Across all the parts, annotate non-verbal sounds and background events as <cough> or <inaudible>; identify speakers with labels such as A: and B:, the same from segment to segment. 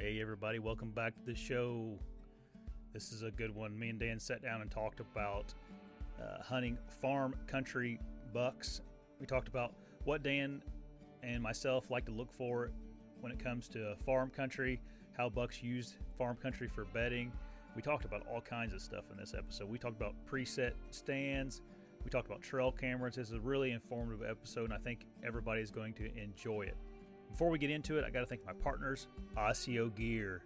A: Hey, everybody, welcome back to the show. This is a good one. Me and Dan sat down and talked about uh, hunting farm country bucks. We talked about what Dan and myself like to look for when it comes to farm country, how bucks use farm country for bedding. We talked about all kinds of stuff in this episode. We talked about preset stands. We talked about trail cameras. This is a really informative episode, and I think everybody is going to enjoy it. Before we get into it, I got to thank my partners, ASIO Gear.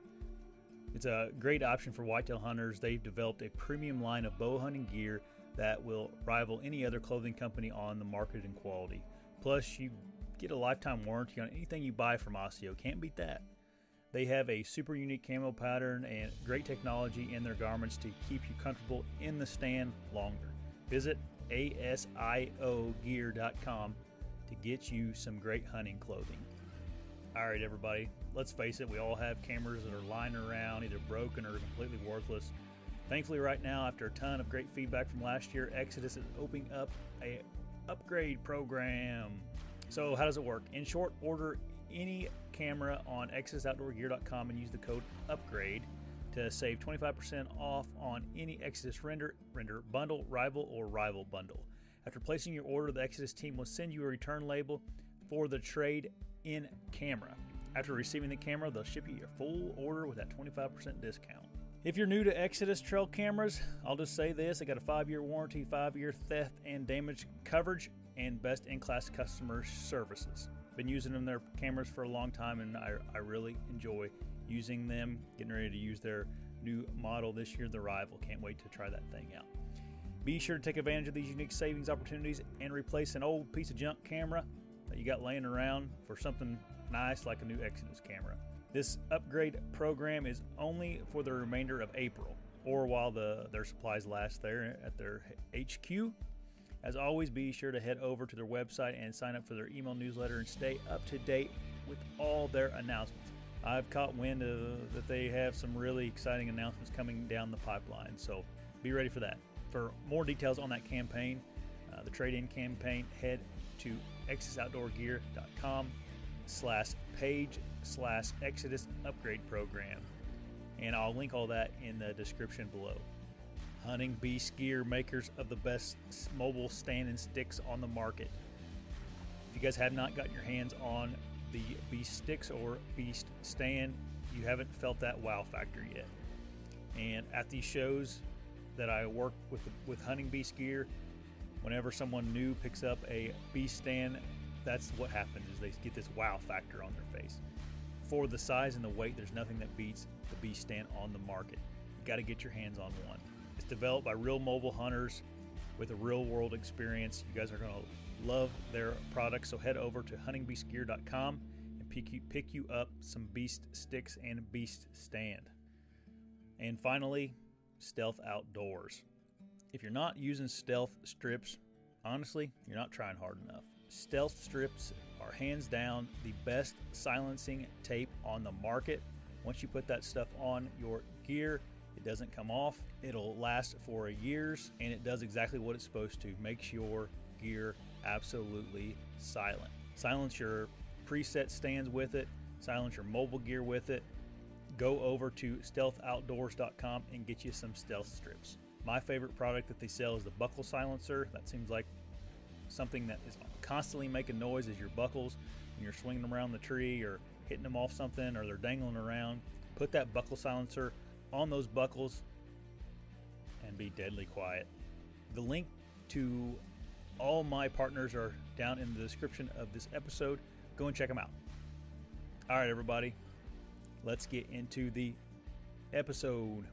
A: It's a great option for whitetail hunters. They've developed a premium line of bow hunting gear that will rival any other clothing company on the market in quality. Plus, you get a lifetime warranty on anything you buy from Osseo. Can't beat that. They have a super unique camo pattern and great technology in their garments to keep you comfortable in the stand longer. Visit asiogear.com to get you some great hunting clothing. All right, everybody, let's face it, we all have cameras that are lying around, either broken or completely worthless. Thankfully, right now, after a ton of great feedback from last year, Exodus is opening up a upgrade program. So, how does it work? In short, order any camera on ExodusOutdoorGear.com and use the code UPGRADE to save 25% off on any Exodus render, render bundle, rival, or rival bundle. After placing your order, the Exodus team will send you a return label for the trade in camera. After receiving the camera, they'll ship you your full order with that 25% discount. If you're new to Exodus trail cameras, I'll just say this they got a five year warranty, five year theft and damage coverage, and best in class customer services. Been using them their cameras for a long time and I, I really enjoy using them. Getting ready to use their new model this year, the Rival. Can't wait to try that thing out. Be sure to take advantage of these unique savings opportunities and replace an old piece of junk camera that you got laying around for something nice like a new Exodus camera. This upgrade program is only for the remainder of April or while the their supplies last there at their HQ. As always, be sure to head over to their website and sign up for their email newsletter and stay up to date with all their announcements. I've caught wind of, that they have some really exciting announcements coming down the pipeline, so be ready for that. For more details on that campaign, uh, the trade-in campaign, head to ExodusOutdoorGear.com slash page slash Exodus upgrade program. And I'll link all that in the description below. Hunting Beast Gear, makers of the best mobile stand and sticks on the market. If you guys have not gotten your hands on the Beast sticks or Beast stand, you haven't felt that wow factor yet. And at these shows that I work with with Hunting Beast Gear, whenever someone new picks up a beast stand, that's what happens is they get this wow factor on their face. For the size and the weight, there's nothing that beats the beast stand on the market. You got to get your hands on one. It's developed by real mobile hunters with a real world experience. You guys are going to love their products. So head over to huntingbeastgear.com and pick you, pick you up some beast sticks and beast stand. And finally, Stealth Outdoors. If you're not using stealth strips, honestly, you're not trying hard enough. Stealth strips are hands down the best silencing tape on the market. Once you put that stuff on your gear, it doesn't come off. It'll last for years and it does exactly what it's supposed to. Makes your gear absolutely silent. Silence your preset stands with it, silence your mobile gear with it. Go over to stealthoutdoors.com and get you some stealth strips. My favorite product that they sell is the buckle silencer. That seems like something that is constantly making noise as your buckles when you're swinging them around the tree or hitting them off something or they're dangling around. Put that buckle silencer on those buckles and be deadly quiet. The link to all my partners are down in the description of this episode. Go and check them out. All right, everybody, let's get into the episode.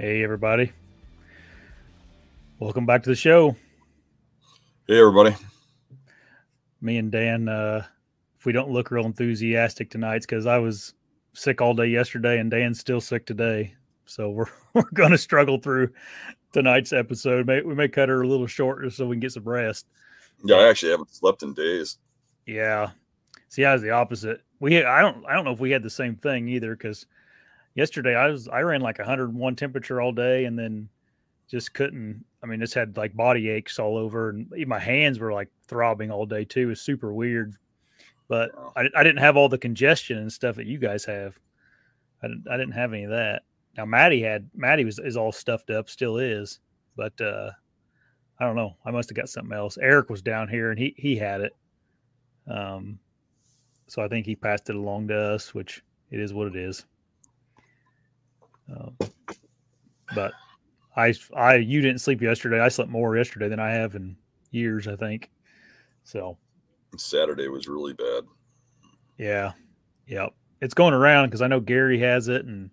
A: Hey, everybody. Welcome back to the show.
B: Hey, everybody.
A: Me and Dan, uh, if we don't look real enthusiastic tonight, it's because I was sick all day yesterday and Dan's still sick today. So we're, <laughs> we're going to struggle through tonight's episode. May, we may cut her a little short just so we can get some rest.
B: Yeah, I actually haven't slept in days.
A: Yeah. See, I was the opposite. We, I don't, I don't know if we had the same thing either because yesterday I was I ran like 101 temperature all day and then just couldn't I mean just had like body aches all over and my hands were like throbbing all day too. It was super weird. but I, I didn't have all the congestion and stuff that you guys have. I didn't, I didn't have any of that. Now Maddie had Maddie was is all stuffed up, still is, but uh, I don't know. I must have got something else. Eric was down here and he he had it. Um, so I think he passed it along to us, which it is what it is. Um, but I I you didn't sleep yesterday. I slept more yesterday than I have in years, I think. So
B: Saturday was really bad.
A: Yeah. Yep. It's going around because I know Gary has it, and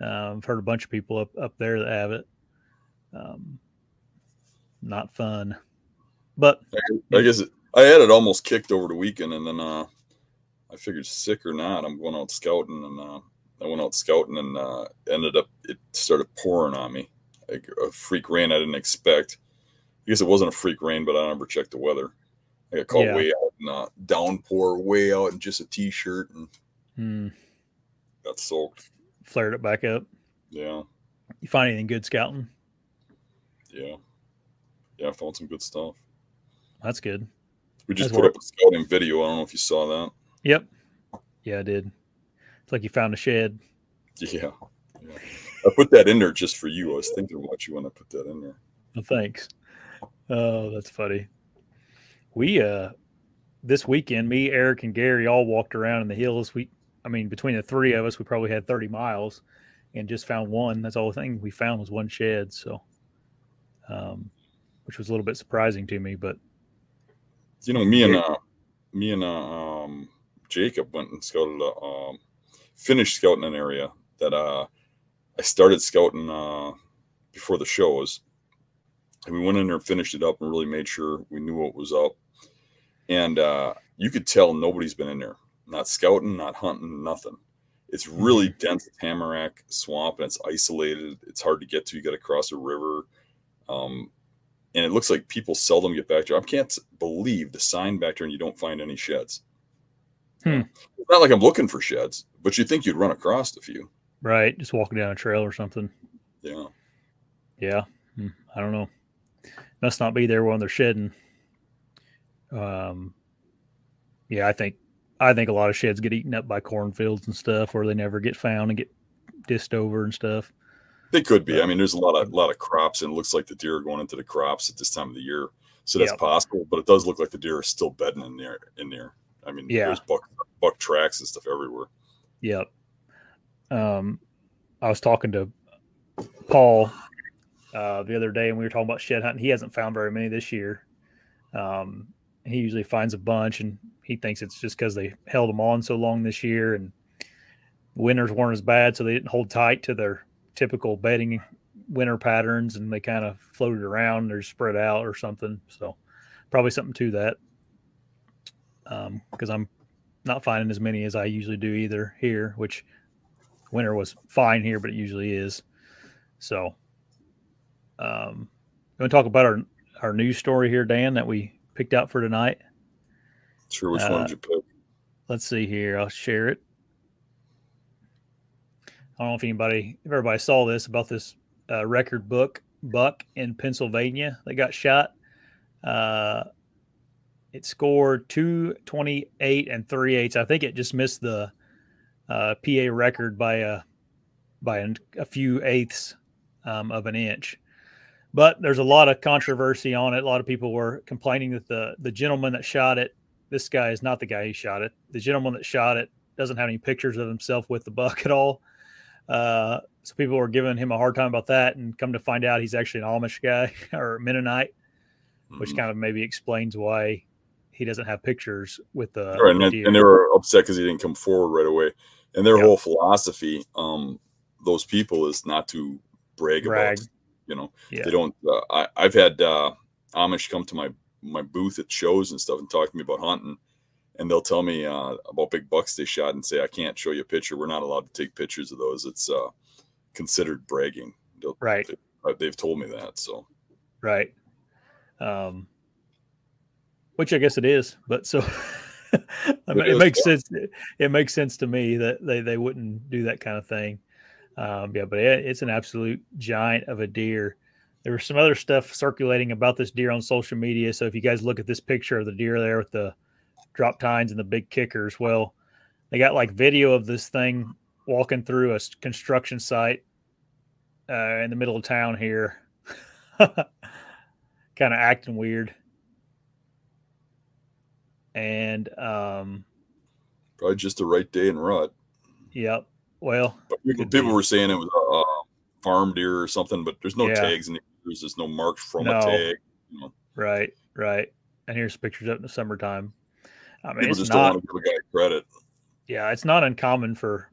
A: uh, I've heard a bunch of people up, up there that have it. Um, not fun, but
B: I, I guess it, I had it almost kicked over the weekend, and then uh, I figured sick or not, I'm going out scouting, and uh, I went out scouting, and uh, ended up it started pouring on me, like a freak rain I didn't expect. I guess it wasn't a freak rain, but I never checked the weather. I got caught
A: Yeah.
B: way out in uh, downpour, way out in just a t-shirt, and
A: hmm,
B: got soaked.
A: flared it back up.
B: Yeah,
A: You find anything good scouting?
B: yeah, yeah. I found some good stuff.
A: That's good.
B: We just
A: That's
B: put
A: work.
B: up a scouting video. I don't know if you saw that.
A: Yep. Yeah, I did. It's like you found a shed.
B: Yeah. yeah. I put that in there just for you. I was thinking about you when I put that in there.
A: Well, thanks. Oh, that's funny. We uh this weekend, me, Eric, and Gary all walked around in the hills. We I mean, between the three of us, we probably had 30 miles and just found one. That's all the thing we found was one shed. So um which was a little bit surprising to me, but
B: You know, me and uh, me and uh, um, Jacob went and scouted a um, finished scouting an area that uh, I started scouting uh, before the shows, and we went in there and finished it up and really made sure we knew what was up. And uh, you could tell nobody's been in there, not scouting, not hunting, nothing. It's really dense tamarack swamp and it's isolated. It's hard to get to. You got to cross a river. Um, and it looks like people seldom get back there. I can't believe the sign back there, and you don't find any sheds.
A: Hmm.
B: It's not like I'm looking for sheds, but you think you'd run across a few.
A: right, just walking down a trail or something.
B: Yeah,
A: Yeah. Hmm, I don't know. Must not be there when they're shedding. Um yeah, I think I think a lot of sheds get eaten up by cornfields and stuff or they never get found and get dissed over and stuff.
B: they could be. I mean, there's a lot of lot of crops, and it looks like the deer are going into the crops at this time of the year, so that's
A: Yep.
B: possible. But it does look like the deer are still bedding in there. In there, I mean,
A: Yeah.
B: there's buck buck tracks and stuff everywhere.
A: Yep. Um, I was talking to Paul uh, the other day, and we were talking about shed hunting. He hasn't found very many this year. Um, he usually finds a bunch, and he thinks it's just because they held them on so long this year, and winters weren't as bad, so they didn't hold tight to their typical bedding winter patterns, and they kind of floated around or spread out or something. So probably something to that. Because I'm not finding as many as I usually do either here, which winter was fine here, but it usually is. So, um, you want to talk about our our news story here, Dan, that we picked out for tonight?
B: Sure, which
A: Uh,
B: one did you pick?
A: Let's see here. I'll share it. I don't know if anybody, if everybody saw this about this uh, record book buck in Pennsylvania that got shot. Uh, it scored 228 and three eighths. I think it just missed the uh, PA record by a by a few eighths um, of an inch. But there's a lot of controversy on it. A lot of people were complaining that the the gentleman that shot it, this guy is not the guy who shot it. The gentleman that shot it doesn't have any pictures of himself with the buck at all. Uh, so people were giving him a hard time about that, and come to find out he's actually an Amish guy <laughs> or Mennonite, which
B: Mhm.
A: kind of maybe explains why he doesn't have pictures with the,
B: Right, and,
A: the
B: then-
A: deer.
B: and they were upset because he didn't come forward right away. And their
A: Yep.
B: whole philosophy, um, those people, is not to brag,
A: Brag.
B: about. You know,
A: yeah.
B: they don't. Uh, I, I've had uh, Amish come to my my booth at shows and stuff and talk to me about hunting, and they'll tell me uh, about big bucks they shot and say, "I can't show you a picture. We're not allowed to take pictures of those. It's uh, considered bragging." They'll,
A: Right.
B: They, uh, they've told me that. So
A: right um which i guess it is but so <laughs> I mean,
B: It
A: it, makes sense it makes sense to me that they, they wouldn't do that kind of thing um yeah but it, it's an absolute giant of a deer there was some other stuff circulating about this deer on social media so if you guys look at this picture of the deer there with the drop tines and the big kickers. Well, they got like video of this thing walking through a construction site uh, in the middle of town here, <laughs> kind of acting weird. And um,
B: probably just the right day and rut.
A: Yep. Well,
B: but people, people were saying it was a, a, farm deer or something, but there's no yeah. tags and there's just no marks from no. a tag. You know?
A: Right, right. And here's pictures up in the summertime.
B: I mean, people it's just not, don't want to give a guy credit.
A: Yeah, it's not uncommon for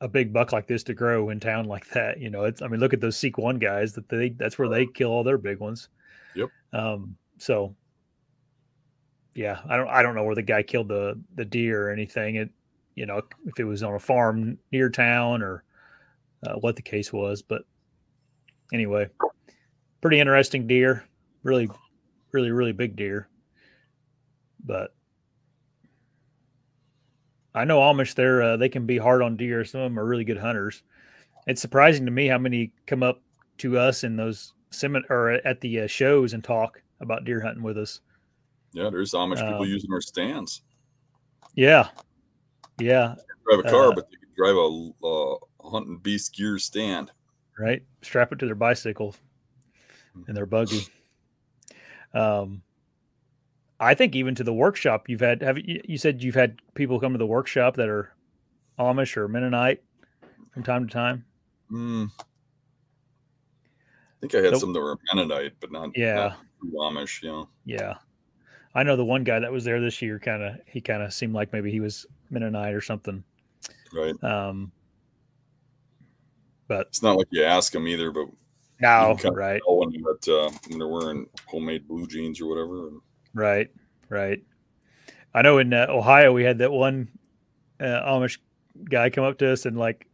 A: a big buck like this to grow in town like that. You know, it's I mean, look at those Seek One guys that they that's where they kill all their big ones.
B: Yep.
A: Um, so yeah, I don't I don't know where the guy killed the the deer or anything. It you know if it was on a farm near town or uh, what the case was, but anyway, pretty interesting deer. Really, really, really big deer. But I know Amish. They're uh, they can be hard on deer. Some of them are really good hunters. It's surprising to me how many come up to us in those semin or at the uh, shows and talk about deer hunting with us.
B: Yeah, there's Amish people um, using our stands.
A: Yeah, yeah.
B: drive a car, uh, but they can drive a uh, hunting beast gear stand.
A: Right, strap it to their bicycle and their buggy. Um, I think even to the workshop you've had have you, you said you've had people come to the workshop that are Amish or Mennonite from time to time.
B: Mm. I think I had some that were Mennonite, but not
A: yeah
B: not Amish. You know.
A: Yeah, I know the one guy that was there this year. Kind of he kind of seemed like maybe he was Mennonite or something.
B: Right.
A: Um. But
B: it's not like you ask them either, but
A: no, right.
B: When, uh, when they're wearing homemade blue jeans or whatever.
A: Right, right. I know in uh, Ohio we had that one uh, Amish guy come up to us and like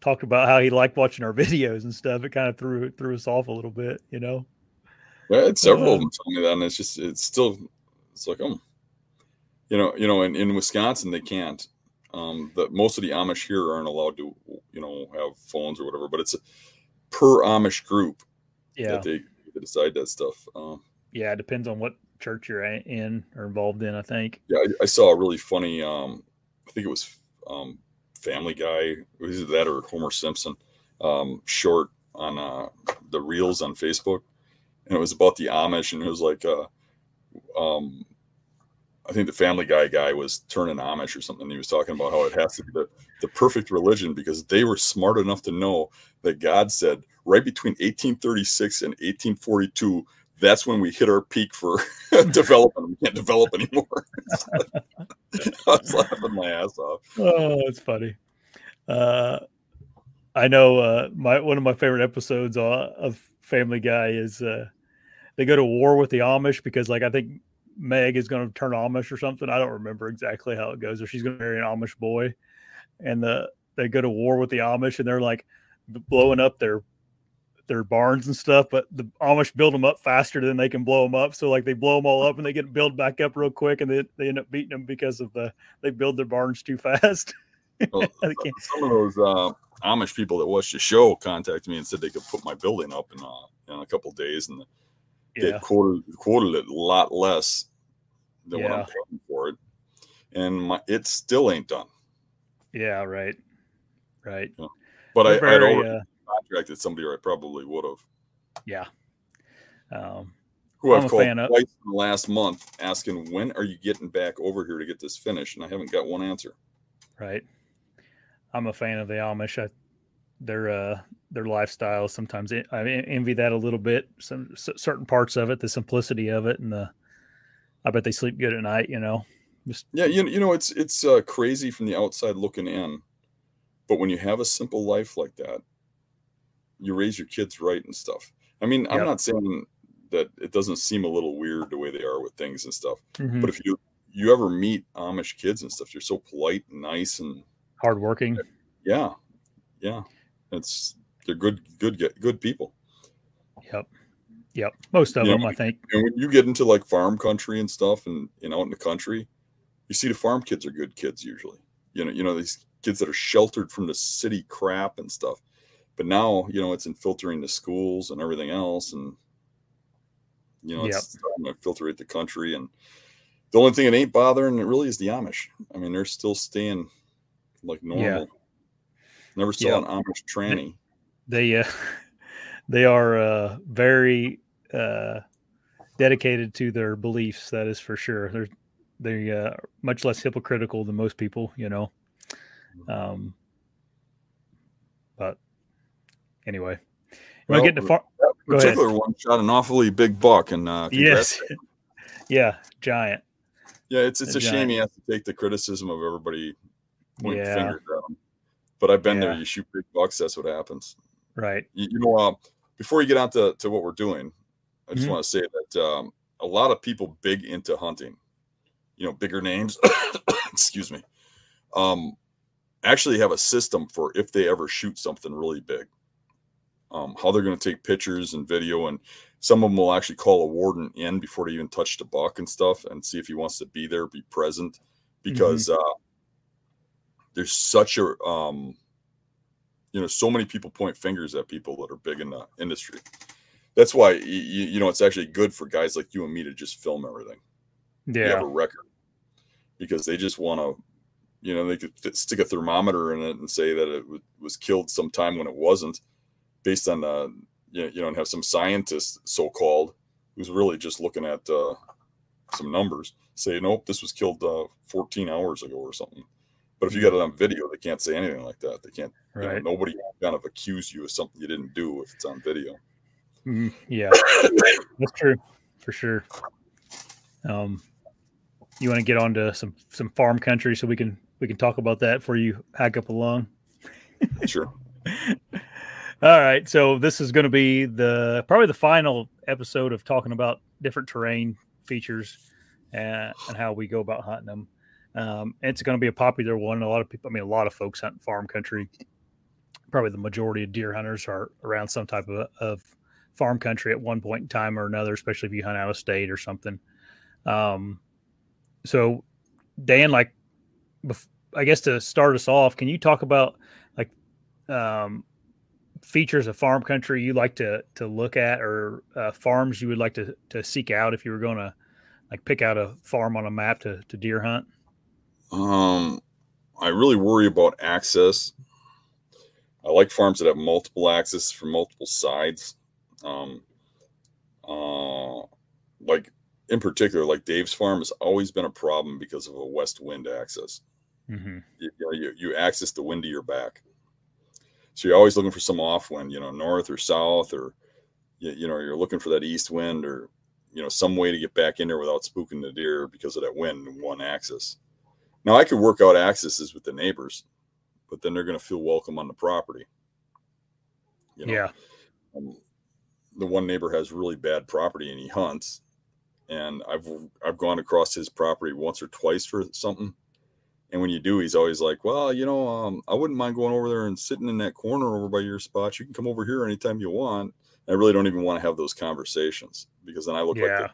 A: talked about how he liked watching our <laughs> videos and stuff. It kind of threw threw us off a little bit, you know.
B: Yeah, it's several uh, of them telling me that, and it's just it's still it's like um, you know, you know, in, in Wisconsin they can't. Um, the most of the Amish here aren't allowed to, you know, have phones or whatever. But it's a, per Amish group
A: yeah.
B: that they, they decide that stuff. Um,
A: yeah, it depends on what church you're in or involved in. I think.
B: Yeah, I, I saw a really funny. Um, I think it was um, Family Guy. Was it that or Homer Simpson? Um, short on uh, the reels on Facebook, and it was about the Amish, and it was like, uh, um, I think the Family Guy guy was turning Amish or something. He was talking about how it has to be the, the perfect religion because they were smart enough to know that God said right between 1836 and 1842 that's when we hit our peak for <laughs> development. We can't develop anymore. <laughs> I was laughing my ass off.
A: Oh, it's funny. Uh, I know uh, my one of my favorite episodes uh, of Family Guy is uh, they go to war with the Amish because, like, I think Meg is going to turn Amish or something. I don't remember exactly how it goes, or she's going to marry an Amish boy, and the they go to war with the Amish, and they're like blowing up their their barns and stuff, but the Amish build them up faster than they can blow them up. So like they blow them all up and they get built back up real quick, and they, they end up beating them because of the they build their barns too <laughs> fast.
B: well, <laughs> some of those uh, Amish people that watched the show contacted me and said they could put my building up in, uh, in a couple days, and they yeah. quoted quoted it a lot less than yeah. what I'm paying for it, and my it still ain't done.
A: Yeah, right, right.
B: Yeah. But I, very, I'd already, uh, contracted somebody, or I probably would have.
A: Yeah. Um,
B: Who I've called twice in the last month asking when are you getting back over here to get this finished, and I haven't got one answer.
A: Right. I'm a fan of the Amish. I, their uh, their lifestyle sometimes I envy that a little bit. Some certain parts of it, the simplicity of it, and the I bet they sleep good at night. You know.
B: Just, yeah, you, you know it's it's uh, crazy from the outside looking in, but when you have a simple life like that, you raise your kids right and stuff. I mean, yep. I'm not saying that it doesn't seem a little weird the way they are with things and stuff. Mm-hmm. But if you you ever meet Amish kids and stuff, you're so polite and nice and
A: hardworking.
B: Yeah, yeah, it's they're good, good, good people.
A: Yep, yep. Most of you them, know, I think.
B: And when you get into like farm country and stuff, and you know, out in the country, you see the farm kids are good kids usually. You know, you know these kids that are sheltered from the city crap and stuff but now you know it's infiltrating the schools and everything else and you know it's yep. starting to filtrate the country and The only thing that ain't bothering it really is the Amish. I mean, they're still staying like normal.
A: Yeah.
B: Never saw
A: Yeah.
B: an Amish tranny.
A: They uh, <laughs> they are uh, very uh, dedicated to their beliefs. That is for sure. They're they uh, much less hypocritical than most people. You know. Um, but anyway,
B: Well,
A: want to far-
B: particular one shot an awfully big buck, and uh,
A: yes, <laughs> yeah, giant.
B: yeah, it's it's
A: A
B: a shame you have to take the criticism of everybody pointing
A: Yeah.
B: fingers at him. But I've been there. You shoot big bucks, that's what happens.
A: Right.
B: You, you know, uh, before you get on to, to what we're doing, I just
A: Mhm.
B: want to say that um, a lot of people big into hunting, you know, bigger names, <coughs> excuse me, um, actually have a system for if they ever shoot something really big, um, how they're going to take pictures and video. And some of them will actually call a warden in before they even touch the buck and stuff and see if he wants to be there, be present, because uh, there's such a, um, you know, so many people point fingers at people that are big in the industry. That's why you, you know it's actually good for guys like you and me to just film everything. You have a record because they just want to, you know, they could stick a thermometer in it and say that it w- was killed sometime when it wasn't, based on the, you know, you know, and have some scientist so called who's really just looking at uh, some numbers say, nope, this was killed uh, 14 hours ago or something. But if you got it on video, they can't say anything like that. They can't you know,
A: Right.
B: nobody kind of accuse you of something you didn't do if it's on video.
A: Mhm, Yeah. <coughs> That's true, for sure. Um, you want to get on to some some farm country so we can we can talk about that before you hack up along. <laughs>
B: Sure.
A: All right, so this is going to be the probably the final episode of talking about different terrain features and, and how we go about hunting them. Um, it's going to be a popular one. A lot of people, I mean, a lot of folks hunt farm country. Probably the majority of deer hunters are around some type of, of farm country at one point in time or another, especially if you hunt out of state or something. Um, so, Dan, like, bef- I guess to start us off, can you talk about like um, features of farm country you like to to look at, or uh, farms you would like to to seek out if you were going to like pick out a farm on a map to to deer hunt?
B: Um, I really worry about access. I like farms that have multiple access from multiple sides. Um, uh, like in particular, like Dave's farm has always been a problem because of a west wind access.
A: Mm-hmm.
B: You, you, you, you access the wind to your back, so you're always looking for some off wind, you know, north or south, or you, you know, you're looking for that east wind, or you know, some way to get back in there without spooking the deer because of that wind in one axis. Now I could work out accesses with the neighbors, but then they're going to feel welcome on the property. You know,
A: Yeah.
B: um, the one neighbor has really bad property and he hunts, and I've I've gone across his property once or twice for something, and when you do, he's always like, "Well, you know, um, I wouldn't mind going over there and sitting in that corner over by your spot. You can come over here anytime you want." And I really don't even want to have those conversations because then I look like
A: Yeah.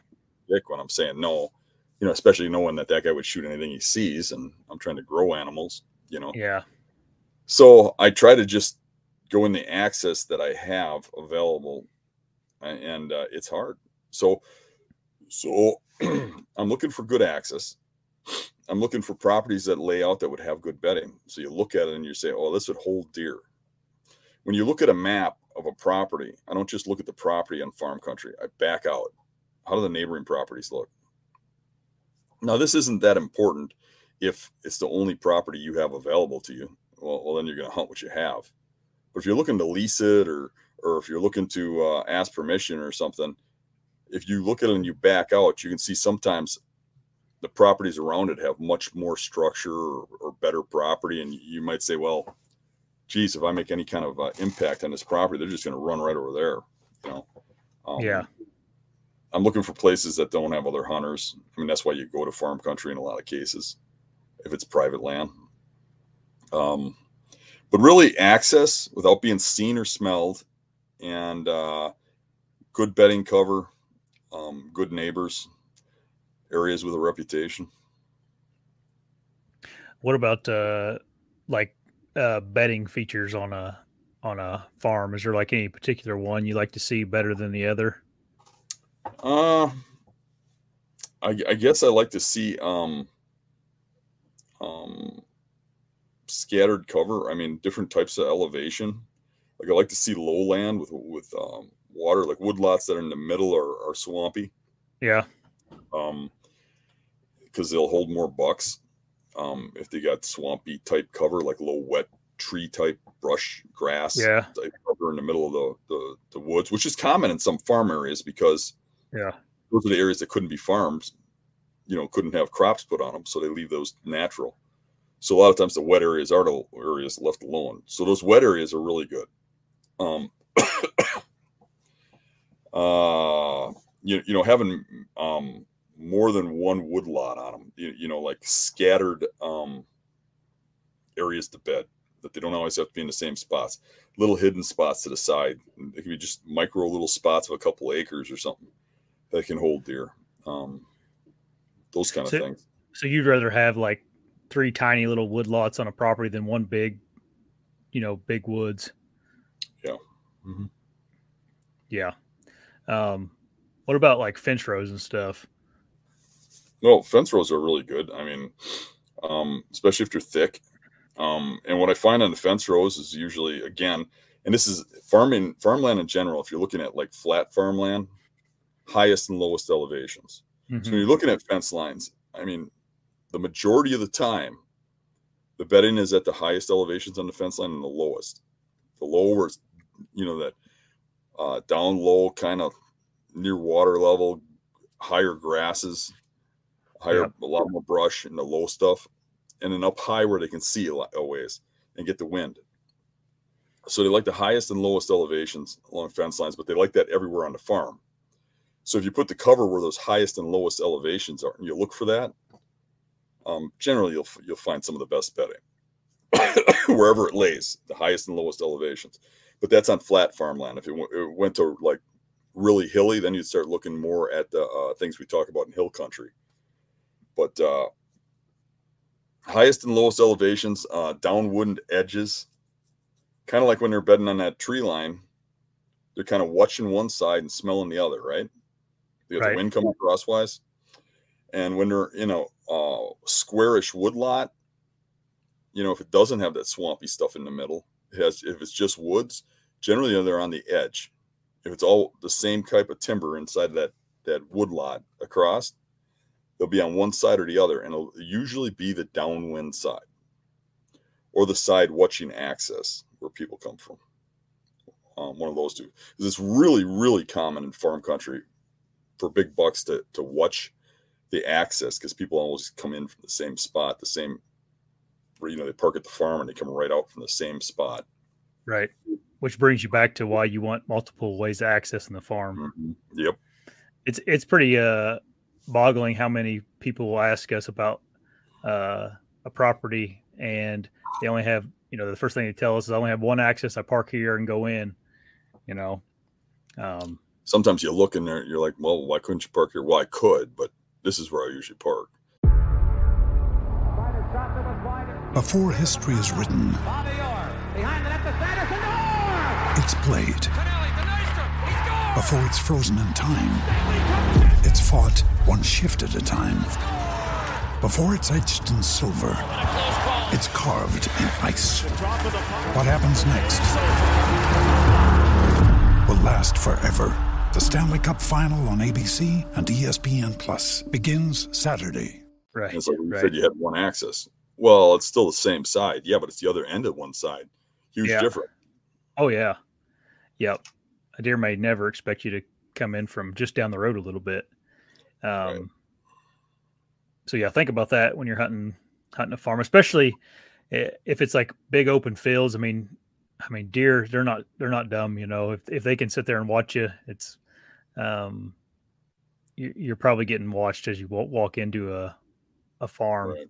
B: the dick when I'm saying no you know, especially knowing that that guy would shoot anything he sees, and I'm trying to grow animals, you know.
A: Yeah.
B: So I try to just go in the access that I have available, and uh, it's hard. So, so <clears throat> I'm looking for good access. I'm looking for properties that lay out that would have good bedding. So you look at it and you say, "Oh, this would hold deer." When you look at a map of a property, I don't just look at the property on farm country. I back out. How do the neighboring properties look? Now, this isn't that important if it's the only property you have available to you. Well, well then you're going to hunt what you have. But if you're looking to lease it or or if you're looking to uh, ask permission or something, if you look at it and you back out, you can see sometimes the properties around it have much more structure or, or better property, and you might say, well, geez, if I make any kind of uh, impact on this property, they're just going to run right over there. You know. Um,
A: Yeah.
B: I'm looking for places that don't have other hunters. I mean, that's why you go to farm country in a lot of cases, if it's private land. Um, but really, access without being seen or smelled, and uh, good bedding cover, um, good neighbors, areas with a reputation.
A: What about uh like uh bedding features on a on a farm? Is there like any particular one you like to see better than the other?
B: Uh, I, I guess I like to see um, um, scattered cover. I mean, different types of elevation. Like I like to see lowland with with um, water, like woodlots that are in the middle are, are swampy.
A: Yeah.
B: Um, because they'll hold more bucks. Um, if they got swampy type cover, like low wet tree type brush grass
A: Yeah.
B: type cover in the middle of the, the the woods, which is common in some farm areas because
A: Yeah.
B: those are the areas that couldn't be farmed, you know, couldn't have crops put on them, so they leave those natural. So a lot of times the wet areas are the areas left alone. So those wet areas are really good. Um, <coughs> uh, you, you know, having um, more than one woodlot on them, you, you know, like scattered um, areas to bed that they don't always have to be in the same spots. Little hidden spots to the side. It can be just micro little spots of a couple acres or something that can hold deer. Um, those kind of
A: So-
B: things.
A: So you'd rather have like three tiny little wood lots on a property than one big, you know, big woods.
B: Yeah. Mhm.
A: Yeah. Um, what about like fence rows and stuff?
B: No, fence rows are really good. I mean, um, especially if they're thick. Um, and what I find on the fence rows is usually, again, and this is farming, farmland in general. If you're looking at like flat farmland, highest and lowest elevations. So
A: Mhm.
B: when you're looking at fence lines, I mean, the majority of the time, the bedding is at the highest elevations on the fence line and the lowest. The lower, you know, that uh, down low, kind of near water level, higher grasses, higher,
A: Yep.
B: a lot more brush in the low stuff, and then up high where they can see a, lot, a ways and get the wind. So they like the highest and lowest elevations along fence lines, but they like that everywhere on the farm. So if you put the cover where those highest and lowest elevations are, and you look for that, um, generally you'll you'll find some of the best bedding <coughs> wherever it lays, the highest and lowest elevations. But that's on flat farmland. If it, w- it went to like really hilly, then you'd start looking more at the uh, things we talk about in hill country. But uh, highest and lowest elevations, uh, downwind edges, kind of like when they're bedding on that tree line, they're kind of watching one side and smelling the other, right? Got
A: Right.
B: the wind coming crosswise. And when they're in a uh, squarish woodlot, you know, if it doesn't have that swampy stuff in the middle, it has if it's just woods, generally they're on the edge. If it's all the same type of timber inside that that woodlot across, they'll be on one side or the other, and it'll usually be the downwind side or the side watching access where people come from. Um, one of those two. It's really, really common in farm country for big bucks to to watch the access because people always come in from the same spot, the same where you know they park at the farm and they come right out from the same spot.
A: Right. Which brings you back to why you want multiple ways of accessing the farm.
B: Yep.
A: It's it's pretty uh boggling how many people will ask us about uh a property and they only have you know the first thing they tell us is I only have one access. I park here and go in. You know. Um
B: Sometimes you look in there, and you're like, well, why couldn't you park here? Well, I could, but this is where I usually park.
C: Before history is written, it's played. Before it's frozen in time, it's fought one shift at a time. Before it's etched in silver, it's carved in ice. What happens next will last forever. The Stanley Cup Final on ABC and ESPN Plus begins Saturday.
A: right.
B: It's like you
A: right.
B: said you had one access. Well, it's still the same side. Yeah, but it's the other end of one side. Huge
A: Yeah.
B: difference.
A: Oh yeah. Yep. A deer may never expect you to come in from just down the road a little bit. Um
B: Right.
A: so yeah, think about that when you're hunting hunting a farm, especially if it's like big open fields. I mean, I mean deer they're not they're not dumb, you know. If if they can sit there and watch you, it's um you, you're probably getting watched as you walk into a a farm.
B: Right.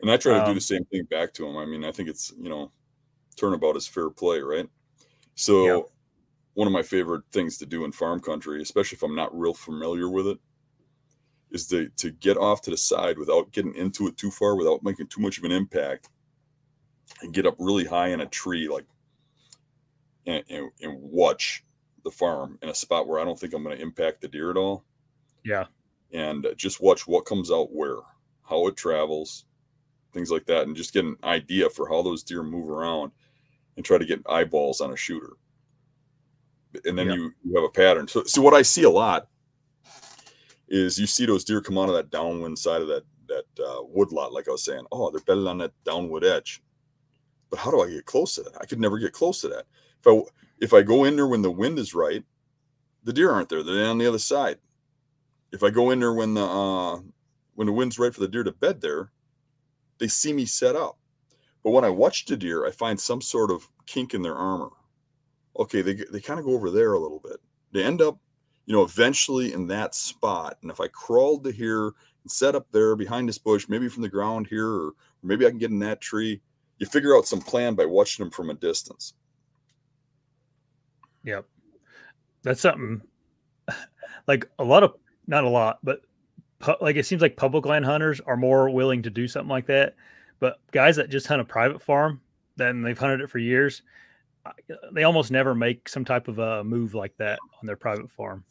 B: And I try to do
A: Um,
B: the same thing back to them. I mean, I think it's, you know, turnabout is fair play, right? So,
A: Yeah.
B: one of my favorite things to do in farm country, especially if I'm not real familiar with it, is to, to get off to the side without getting into it too far, without making too much of an impact, and get up really high in a tree, like, and, and, and watch the farm in a spot where I don't think I'm going to impact the deer at all
A: Yeah.
B: and just watch what comes out where, how it travels, things like that, and just get an idea for how those deer move around and try to get eyeballs on a shooter. And then you, you have a pattern. So, so what I see a lot is you see those deer come out of that downwind side of that that uh, wood lot, like I was saying. Oh, they're bedded on that downwood edge. But how do I get close to that? I could never get close to that. If I if I go in there when the wind is right, the deer aren't there. They're on the other side. If I go in there when the uh, when the wind's right for the deer to bed there, they see me set up. But when I watch the deer, I find some sort of kink in their armor. Okay, they they kind of go over there a little bit. They end up, you know, eventually in that spot. And if I crawled to here and set up there behind this bush, maybe from the ground here, or maybe I can get in that tree, you figure out some plan by watching them from a distance.
A: Yep. That's something <sighs> like a lot of not a lot, but pu- like it seems like public land hunters are more willing to do something like that. But guys that just hunt a private farm, then they've hunted it for years, they almost never make some type of a move like that on their private farm.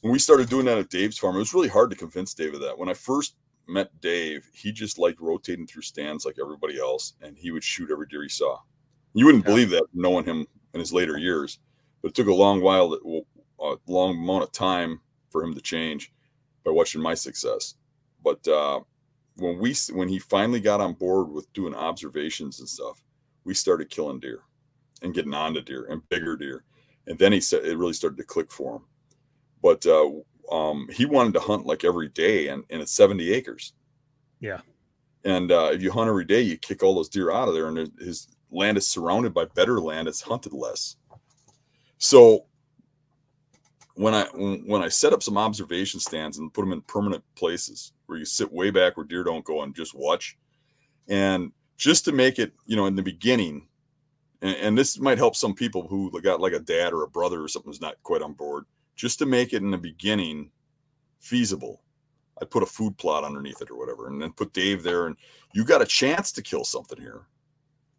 B: When we started doing that at Dave's farm, it was really hard to convince Dave of that. When I first met Dave, he just liked rotating through stands like everybody else, and he would shoot every deer he saw. You wouldn't yeah. believe that knowing him in his later years, but it took a long while, a long amount of time for him to change by watching my success. But uh, when we when he finally got on board with doing observations and stuff, we started killing deer and getting on to deer and bigger deer, and then he said it really started to click for him. But uh, um, he wanted to hunt like every day, and, and it's seventy acres.
A: Yeah.
B: And uh, if you hunt every day, you kick all those deer out of there, and his land is surrounded by better land. It's hunted less. So when I when I set up some observation stands and put them in permanent places where you sit way back where deer don't go and just watch, and just to make it, you know, in the beginning, and, and this might help some people who got like a dad or a brother or something who's not quite on board, just to make it in the beginning feasible. I put a food plot underneath it or whatever, and then put Dave there, and you got a chance to kill something here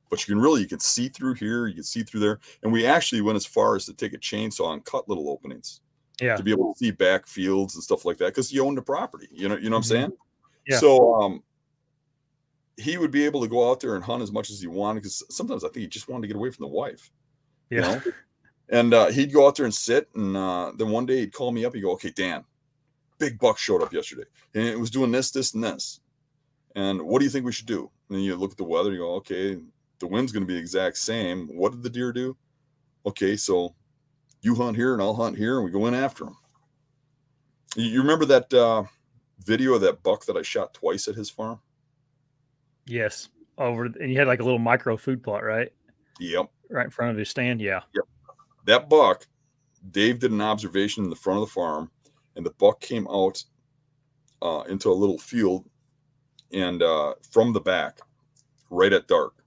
B: but you can really you can see through here you can see through there and we actually went as far as to take a chainsaw and cut little openings
A: yeah
B: to be able to see back fields and stuff like that because you own the property you know you know what i'm
A: Mhm.
B: saying
A: Yeah.
B: so um he would be able to go out there and hunt as much as he wanted because sometimes i think he just wanted to get away from the wife you
A: yeah
B: know? and uh, he'd go out there and sit and uh, then one day he'd call me up he'd go okay dan big buck showed up yesterday and it was doing this this and this and what do you think we should do and then you look at the weather you go okay the wind's going to be the exact same. What did the deer do? Okay so you hunt here and i'll hunt here and we go in after them you you remember that uh, video of that buck that i shot twice at his farm?
A: Yes over and you had like a little micro food plot right?
B: Yep.
A: Right in front of his stand yeah. Yep.
B: that buck, Dave did an observation in the front of the farm, and the buck came out uh, into a little field and uh, from the back, right at dark.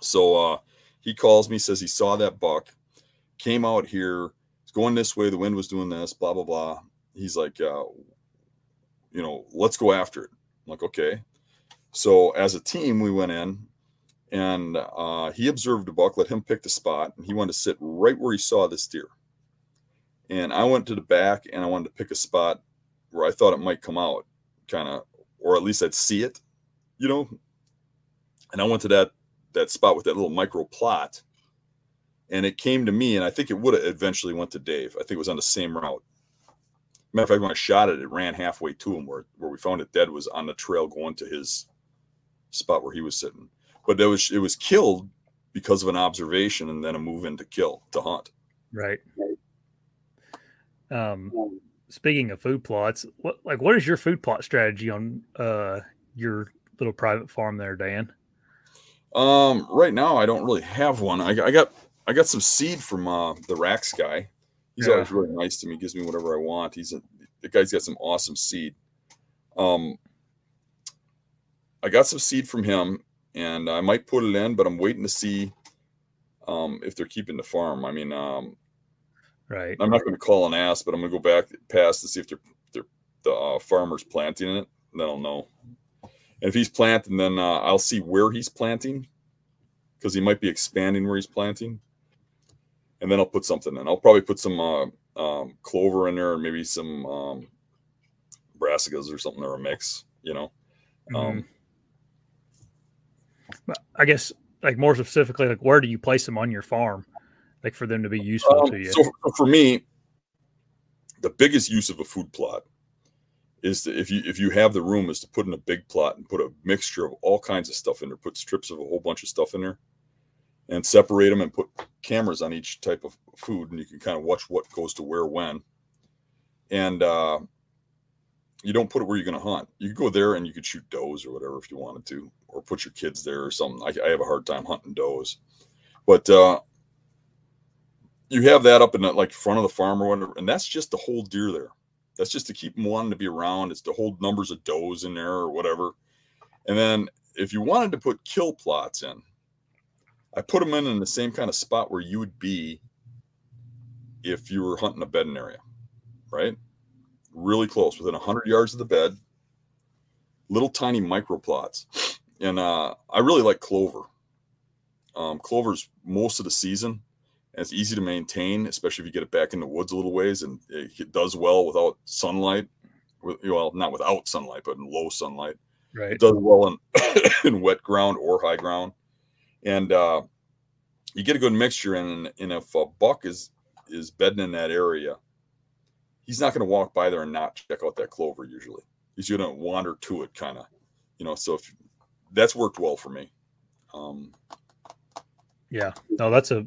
B: So uh, he calls me, says he saw that buck, came out here, it's going this way, the wind was doing this, blah blah blah. He's like, uh, you know, let's go after it. I'm like, okay. So as a team, we went in and uh, he observed the buck, let him pick the spot, and he wanted to sit right where he saw this deer. And I went to the back and I wanted to pick a spot where I thought it might come out, kind of, or at least I'd see it, you know. And I went to that that spot with that little micro plot, and it came to me, and I think it would have eventually went to Dave. I think it was on the same route. Matter of fact, when I shot it, it ran halfway to him where where we found it dead was on the trail going to his spot where he was sitting but it was it was killed because of an observation and then a move in to kill to hunt.
A: right um speaking of food plots what like what is your food plot strategy on uh your little private farm there dan
B: Um, right now I don't really have one. I, I got I got some seed from uh, the Rax guy. He's
A: Yeah.
B: always really nice to me. Gives me whatever I want. He's a the guy's got some awesome seed. Um, I got some seed from him, and I might put it in, but I'm waiting to see um, if they're keeping the farm. I mean, um,
A: right
B: I'm not going to call and ask, but I'm going to go back past to see if they're, they're the uh, farmer's planting it. And then I'll know. And if he's planting, then uh, I'll see where he's planting because he might be expanding where he's planting. And then I'll put something in. I'll probably put some uh, um, clover in there and maybe some um, brassicas or something or a mix, you know. Um,
A: I guess like more specifically, like where do you place them on your farm, like for them to be useful
B: Um,
A: to you?
B: So for- for me, the biggest use of a food plot is that if you if you have the room is to put in a big plot and put a mixture of all kinds of stuff in there, put strips of a whole bunch of stuff in there, and separate them and put cameras on each type of food, and you can kind of watch what goes to where when. And uh, you don't put it where you're going to hunt. You could go there and you could shoot does or whatever if you wanted to, or put your kids there or something. I, I have a hard time hunting does, but uh, you have that up in the like front of the farm or whatever, and that's just to hold deer there. That's just to keep them wanting to be around. It's to hold numbers of does in there or whatever. And then if you wanted to put kill plots in, I put them in in the same kind of spot where you would be if you were hunting a bedding area, right? Really close, within 100 yards of the bed, little tiny micro plots. And uh, I really like clover. Um, clover's most of the season and it's easy to maintain, especially if you get it back in the woods a little ways, and it, does well without sunlight. Well, not without sunlight, but in low sunlight.
A: right.
B: It does well in, <coughs> in wet ground or high ground, and uh, you get a good mixture. And, and if a buck is is bedding in that area, he's not going to walk by there and not check out that clover. Usually, he's going to wander to it, kind of, you know. So if that's worked well for me. Um,
A: Yeah. No, that's a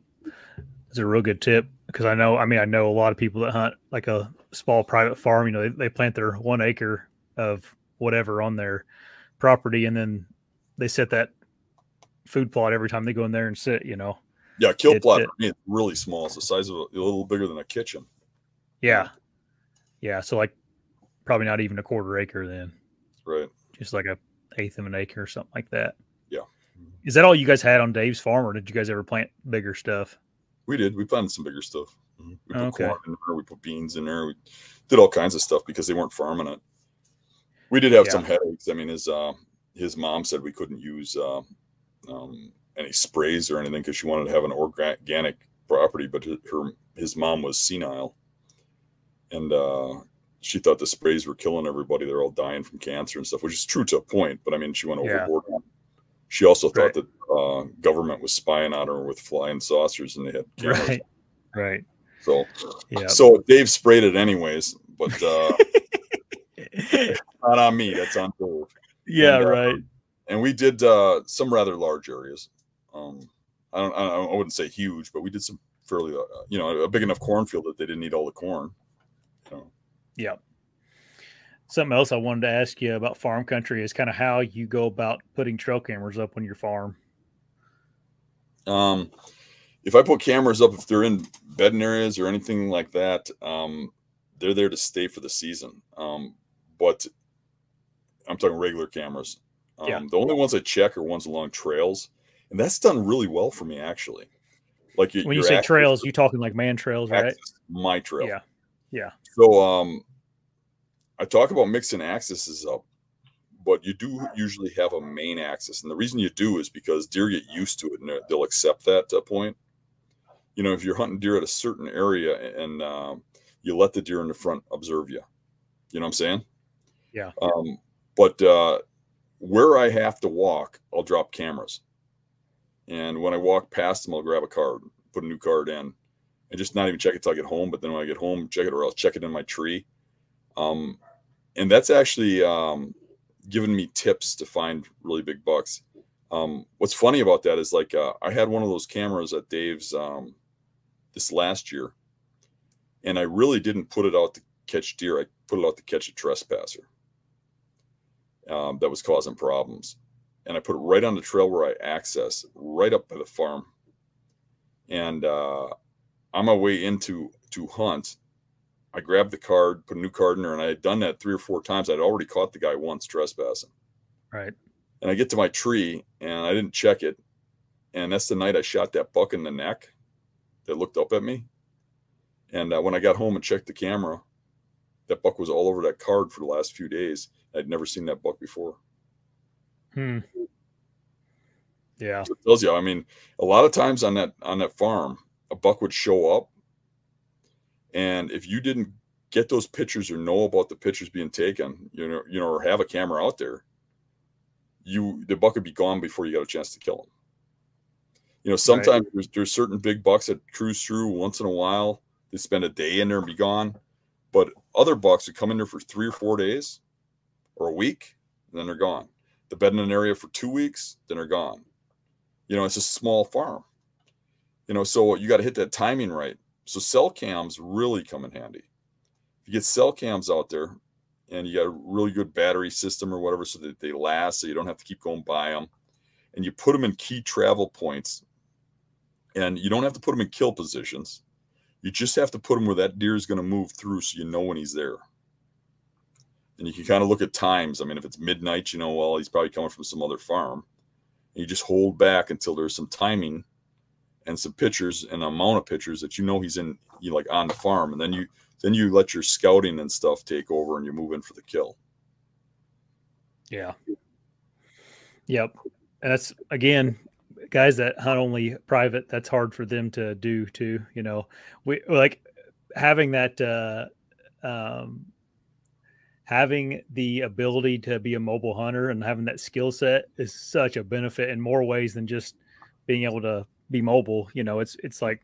A: a real good tip because I know. I mean, I know a lot of people that hunt like a small private farm. You know, they, they plant their one acre of whatever on their property, and then they set that food plot every time they go in there and sit. You know.
B: yeah, kill
A: It-
B: plot
A: it-
B: is really small. It's the size of a, a little bigger than a kitchen.
A: Yeah. Yeah. So like, probably not even a quarter acre then,
B: Right.
A: just like a eighth of an acre or something like that.
B: Yeah.
A: Is that all you guys had on Dave's farm, or did you guys ever plant bigger stuff?
B: We did. We planted some bigger stuff. Mhm. We put
A: Okay.
B: corn in there. We put beans in there. We did all kinds of stuff because they weren't farming it. We did have
A: Yeah.
B: some headaches. I mean, his uh, his mom said we couldn't use uh, um, any sprays or anything because she wanted to have an organic property, but her his mom was senile, and uh, she thought the sprays were killing everybody. They're all dying from cancer and stuff, which is true to a point. But I mean, she went
A: Yeah.
B: overboard. on it. She also
A: Right.
B: thought that uh, government was spying on her with flying saucers, and they had <laughs> cameras.
A: Right. Right.
B: So,
A: Yeah.
B: so Dave sprayed it anyways, but uh, <laughs> not on me. That's on Dave.
A: yeah.
B: And, uh,
A: right.
B: And we did uh, some rather large areas. Um, I don't, I don't- I wouldn't say huge, but we did some fairly, uh, you know, a big enough cornfield that they didn't need all the corn. You know.
A: Yeah. Something else I wanted to ask you about farm country is kind of how you go about putting trail cameras up on your farm.
B: Um, if I put cameras up, if they're in bedding areas or anything like that, um, they're there to stay for the season. Um, but I'm talking regular cameras. Um,
A: Yeah.
B: The only ones I check are ones along trails, and that's done really well for me actually. Like you,
A: When you say trails, you talking like man trails, right?
B: my trail.
A: Yeah. Yeah.
B: So um, I talk about mixing axes up, but you do usually have a main axis, and the reason you do is because deer get used to it and they'll accept that point. You know, if you're hunting deer at a certain area and um, you let the deer in the front observe you, you know what I'm saying?
A: Yeah.
B: Um, but uh, where I have to walk, I'll drop cameras, and when I walk past them, I'll grab a card, put a new card in, and just not even check it till I get home. But then when I get home, check it, or I'll check it in my tree. Um, and that's actually um, given me tips to find really big bucks. Um, what's funny about that is like uh, I had one of those cameras at Dave's um, this last year, and I really didn't put it out to catch deer. I put it out to catch a trespasser um, that was causing problems, and I put it right on the trail where I access, right up by the farm. And uh, on my way into to hunt, I grabbed the card, put a new card in there, and I had done that three or four times. I'd already caught the guy once trespassing.
A: Right.
B: And I get to my tree and I didn't check it. And that's the night I shot that buck in the neck that looked up at me. And uh, when I got home and checked the camera, that buck was all over that card for the last few days. I'd never seen that buck before.
A: Hmm. Yeah.
B: So it tells you. I mean, a lot of times on that on that farm, a buck would show up, and if you didn't get those pictures or know about the pictures being taken, you know, you know, or have a camera out there, you the buck would be gone before you got a chance to kill him. You know, sometimes right. there's there's certain big bucks that cruise through once in a while. They spend a day in there and be gone. But other bucks would come in there for three or four days or a week, and then they're gone. They bed in an area for two weeks, then they're gone. You know, it's a small farm. You know, so you got to hit that timing right. So cell cams really come in handy. If you get cell cams out there and you got a really good battery system or whatever so that they last so you don't have to keep going by them and you put them in key travel points and you don't have to put them in kill positions you just have to put them where that deer is going to move through so you know when he's there. And you can kind of look at times. I mean, if it's midnight, you know, well, he's probably coming from some other farm. And you just hold back until there's some timing and some pictures and amount of pictures that you know he's in, you like on the farm. And then you then you let your scouting and stuff take over and you move in for the kill.
A: Yeah. Yep. And that's again guys that hunt only private, that's hard for them to do too. You know, we like having that, uh, um, having the ability to be a mobile hunter and having that skill set is such a benefit in more ways than just being able to be mobile. You know, it's, it's like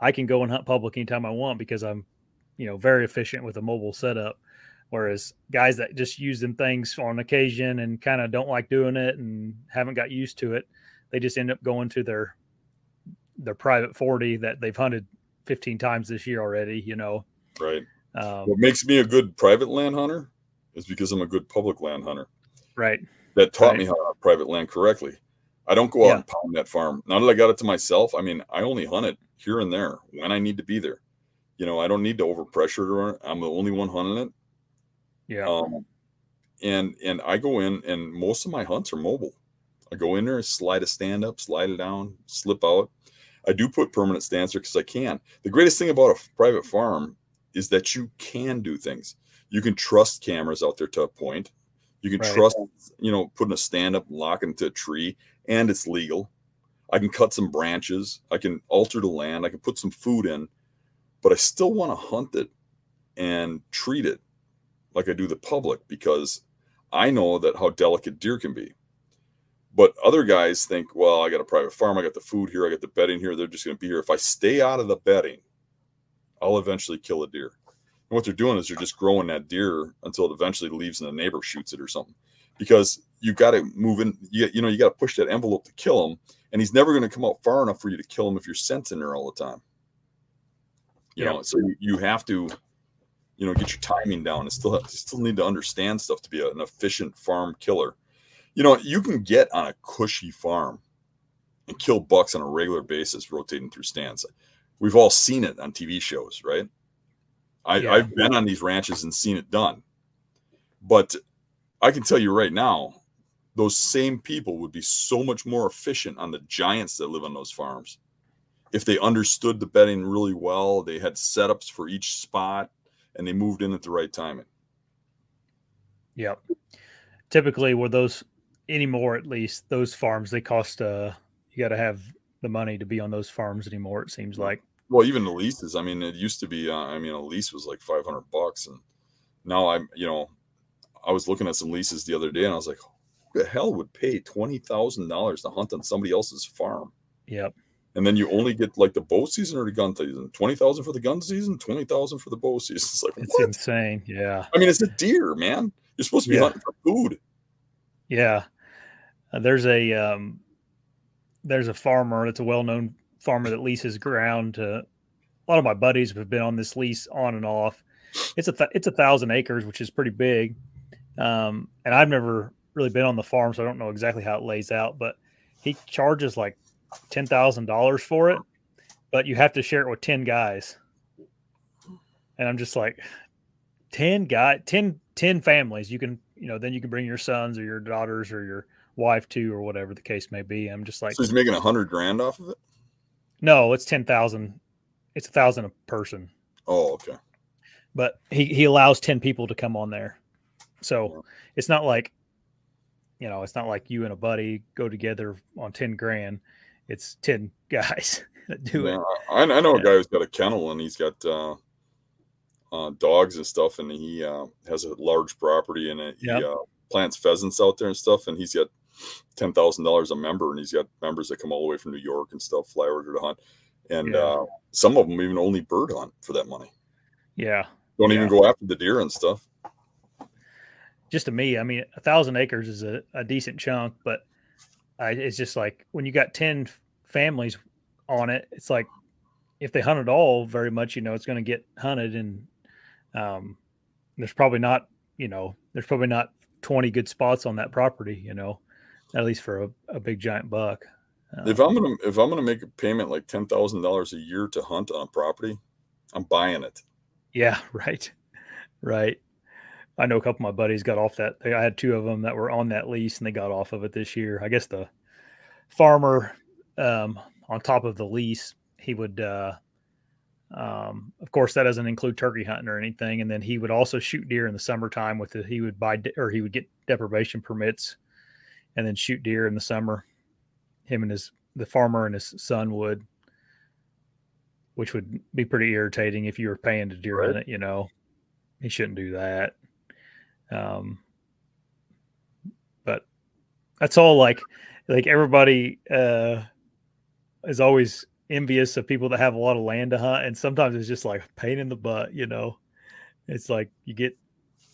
A: I can go and hunt public anytime I want because I'm, you know, very efficient with a mobile setup. Whereas guys that just use them things on occasion and kind of don't like doing it and haven't got used to it, they just end up going to their their private 40 that they've hunted 15 times this year already, you know.
B: Right. Um, what makes me a good private land hunter is because I'm a good public land hunter.
A: Right.
B: That taught right. me how to private land correctly. I don't go out yeah. and pound that farm. Now that I got it to myself, I mean, I only hunt it here and there when I need to be there. You know, I don't need to overpressure it. Or I'm the only one hunting it.
A: Yeah. Um,
B: and and I go in, and most of my hunts are mobile. I go in there, slide a stand up, slide it down, slip out. I do put permanent stands there because I can. The greatest thing about a private farm is that you can do things. You can trust cameras out there to a point. You can right. trust, you know, putting a stand up, locking into a tree, and it's legal. I can cut some branches. I can alter the land. I can put some food in, but I still want to hunt it and treat it like I do the public because I know that how delicate deer can be. But other guys think, well, I got a private farm, I got the food here, I got the bedding here. They're just going to be here. If I stay out of the bedding, I'll eventually kill a deer. And what they're doing is they're just growing that deer until it eventually leaves and the neighbor shoots it or something. Because you got to move in, you, you know, you got to push that envelope to kill him. And he's never going to come out far enough for you to kill him if you're sensing there all the time. You yeah. know, so you, have to, you know, get your timing down and still have, still need to understand stuff to be an efficient farm killer you know, you can get on a cushy farm and kill bucks on a regular basis rotating through stands. We've all seen it on TV shows, right? I, yeah. I've been on these ranches and seen it done. But I can tell you right now, those same people would be so much more efficient on the giants that live on those farms if they understood the bedding really well. They had setups for each spot and they moved in at the right timing.
A: Yep. Typically, were those anymore at least those farms they cost uh you got to have the money to be on those farms anymore it seems like
B: well even the leases i mean it used to be uh, i mean a lease was like 500 bucks and now i'm you know i was looking at some leases the other day and i was like the hell would pay $20000 to hunt on somebody else's farm
A: yep
B: and then you only get like the bow season or the gun season 20000 for the gun season 20000 for the bow season <laughs> it's like
A: it's what? insane yeah
B: i mean it's a deer man you're supposed to be yeah. hunting for food
A: yeah uh, there's a um, there's a farmer that's a well-known farmer that leases ground to a lot of my buddies have been on this lease on and off. It's a th- it's a thousand acres, which is pretty big. Um, and I've never really been on the farm, so I don't know exactly how it lays out. But he charges like ten thousand dollars for it, but you have to share it with ten guys. And I'm just like, ten guy, 10, 10 families. You can you know then you can bring your sons or your daughters or your wife too, or whatever the case may be. I'm just like,
B: so he's making a hundred grand off of it.
A: No, it's ten thousand. It's a thousand a person.
B: Oh, okay.
A: But he he allows ten people to come on there, so yeah. it's not like, you know, it's not like you and a buddy go together on ten grand. It's ten <laughs> guys that do yeah, it.
B: I, I know yeah. a guy who's got a kennel and he's got uh, uh, dogs and stuff, and he uh, has a large property and.
A: Yep.
B: He uh, plants pheasants out there and stuff, and he's got ten thousand dollars a member, and he's got members that come all the way from New York and stuff, fly over to hunt, and
A: Yeah.
B: uh, some of them even only bird hunt for that money.
A: Yeah.
B: Don't even go after the deer and stuff.
A: Just to me, I mean, a thousand acres is a, a decent chunk, but I, it's just like when you got 10 families on it, it's like if they hunt at all very much, you know, it's going to get hunted. And um, there's probably not, you know, there's probably not 20 good spots on that property, you know, at least for a, a big giant buck. Uh,
B: If I'm gonna if I'm gonna make a payment like ten thousand dollars a year to hunt on a property, I'm buying it.
A: Yeah, <laughs> right. Right. I know a couple of my buddies got off that. I had two of them that were on that lease and they got off of it this year. I guess the farmer um, on top of the lease, he would, uh, um, of course, that doesn't include turkey hunting or anything. And then he would also shoot deer in the summertime with it. He would buy de- or he would get deprivation permits and then shoot deer in the summer. Him and his, the farmer and his son would, which would be pretty irritating if you were paying to deer
B: Right.
A: hunt it, you know. He shouldn't do that. Um, but that's all like like everybody uh is always envious of people that have a lot of land to hunt and sometimes it's just like pain in the butt you know? It's like you get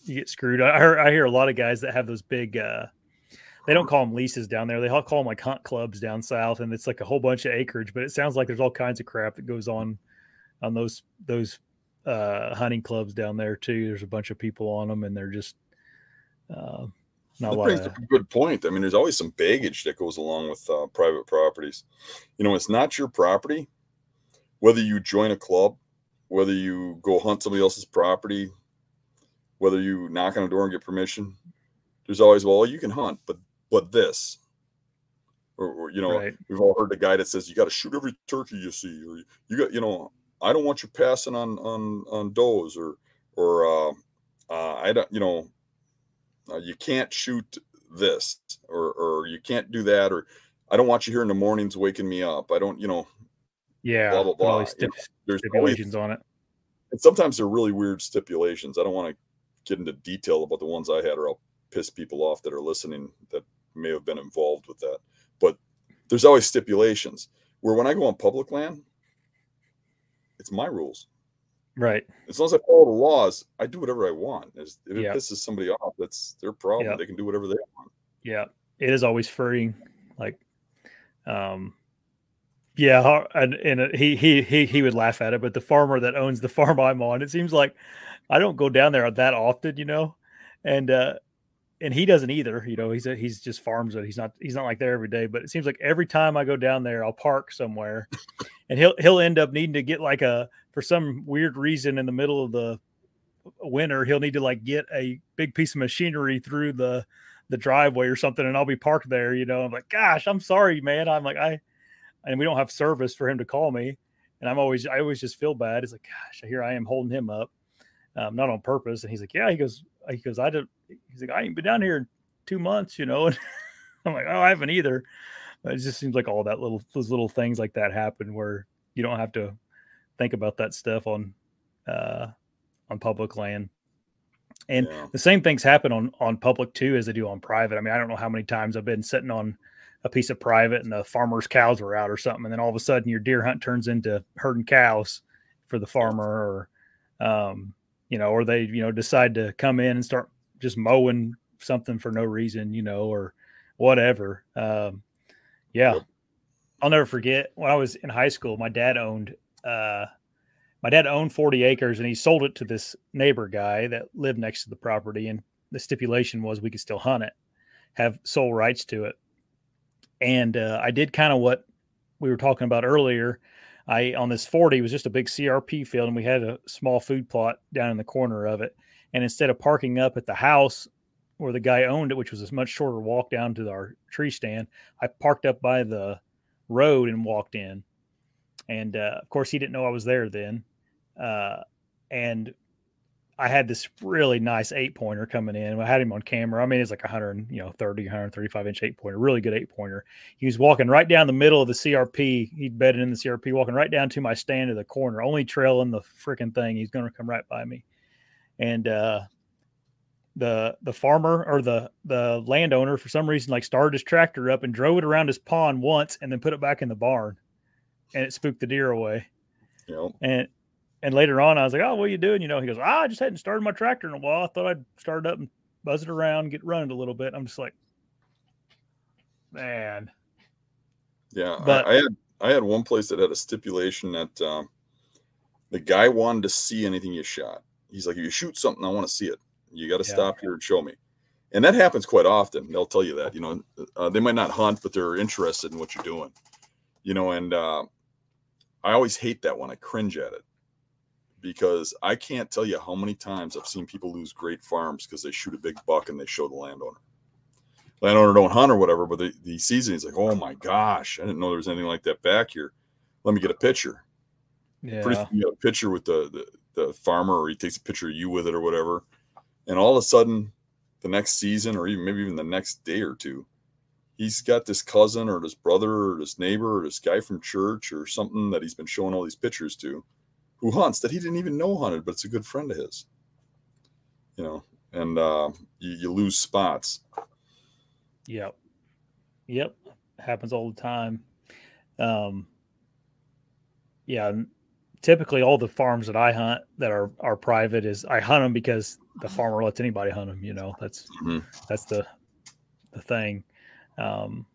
A: you get screwed. I hear i hear a lot of guys that have those big uh they don't call them leases down there. They all call them like hunt clubs down south and it's like a whole bunch of acreage but it sounds like there's all kinds of crap that goes on on those those uh hunting clubs down there too. There's a bunch of people on them and they're just uh
B: That brings up a good point. I mean, there's always some baggage that goes along with uh, private properties. You know, it's not your property. Whether you join a club, whether you go hunt somebody else's property, whether you knock on a door and get permission, there's always well, you can hunt, but but this, or, or you know,
A: right
B: we've all heard the guy that says you got to shoot every turkey you see, or you got, you know, I don't want you passing on on on does, or or uh, uh, I don't, you know, uh, you can't shoot this, or or you can't do that, or I don't want you here in the mornings waking me up. I don't, you know,
A: yeah
B: blah, blah,
A: put all
B: blah,
A: these
B: you
A: stip-
B: there's always,
A: stipulations on it
B: and sometimes they're really weird stipulations. I don't want to get into detail about the ones I had, or I'll piss people off that are listening that may have been involved with that. But there's always stipulations. Where when I go on public land, it's my rules.
A: Right
B: As long as I follow the laws, I do whatever I want. If it
A: Yeah.
B: pisses somebody off, that's their problem.
A: Yeah.
B: They can do whatever they want.
A: yeah it is always freeing like um yeah and, and he he he he would laugh at it but the farmer that owns the <laughs> farm i'm on it seems like i don't go down there that often you know and uh and he doesn't either you know he's a, he's just farms it he's not he's not like there every day but it seems like every time i go down there i'll park somewhere <laughs> and he'll he'll end up needing to get like a for some weird reason in the middle of the winter he'll need to like get a big piece of machinery through the the driveway or something and I'll be parked there, you know. I'm like, gosh, I'm sorry, man. I'm like, I and we don't have service for him to call me. And I'm always I always just feel bad. It's like, gosh, here I am holding him up. Um, not on purpose. And he's like, Yeah, he goes, he goes, I don't he's like, I ain't been down here in two months, you know. <laughs> And I'm like, Oh, I haven't either. But it just seems like all that little those little things like that happen where you don't have to think about that stuff on uh on public land. And
B: Yeah.
A: the same things happen on on public too as they do on private. I mean, I don't know how many times I've been sitting on a piece of private and the farmer's cows were out or something, and then all of a sudden your deer hunt turns into herding cows for the farmer, or um, you know, or they you know decide to come in and start just mowing something for no reason, you know, or whatever. Um, yeah,
B: Yep.
A: I'll never forget when I was in high school. My dad owned uh, my dad owned 40 acres and he sold it to this neighbor guy that lived next to the property and the stipulation was we could still hunt it have sole rights to it and uh, i did kind of what we were talking about earlier i on this 40 was just a big crp field and we had a small food plot down in the corner of it and instead of parking up at the house where the guy owned it which was a much shorter walk down to our tree stand i parked up by the road and walked in and uh, of course he didn't know i was there then uh, and I had this really nice eight pointer coming in. I had him on camera. I mean, it's like 100, you know, 30, 135 inch eight pointer, really good eight pointer. He was walking right down the middle of the CRP. He'd bedded in the CRP, walking right down to my stand at the corner, only trailing the freaking thing. He's going to come right by me. And, uh, the the farmer or the the landowner for some reason like started his tractor up and drove it around his pond once and then put it back in the barn and it spooked the deer away.
B: Yep.
A: And and later on, I was like, "Oh, what are you doing?" You know, he goes, "Ah, I just hadn't started my tractor in a while. I thought I'd start it up and buzz it around, get running a little bit." I'm just like, man.
B: Yeah,
A: But-
B: I, I had I had one place that had a stipulation that um, the guy wanted to see anything you shot. He's like, if you shoot something, I want to see it. You got to
A: Yeah.
B: stop here and show me. And that happens quite often. They'll tell you that. You know, uh, they might not hunt, but they're interested in what you're doing. You know, and uh, I always hate that when I cringe at it because I can't tell you how many times I've seen people lose great farms because they shoot a big buck and they show the landowner landowner don't hunt or whatever, but the, the season he's like, oh my gosh, I didn't know there was anything like that back here. Let me get a picture.
A: Yeah.
B: Pretty soon you get a picture with the, the the farmer, or he takes a picture of you with it or whatever, and all of a sudden, the next season, or even maybe even the next day or two, he's got this cousin or this brother or this neighbor or this guy from church or something that he's been showing all these pictures to, who hunts that he didn't even know hunted, but it's a good friend of his. You know, and uh, you, you lose spots.
A: Yep. Yep. Happens all the time. Um, yeah. Typically, all the farms that I hunt that are are private is I hunt them because the farmer lets anybody hunt them. You know, that's
B: Mhm.
A: that's the the thing. Um,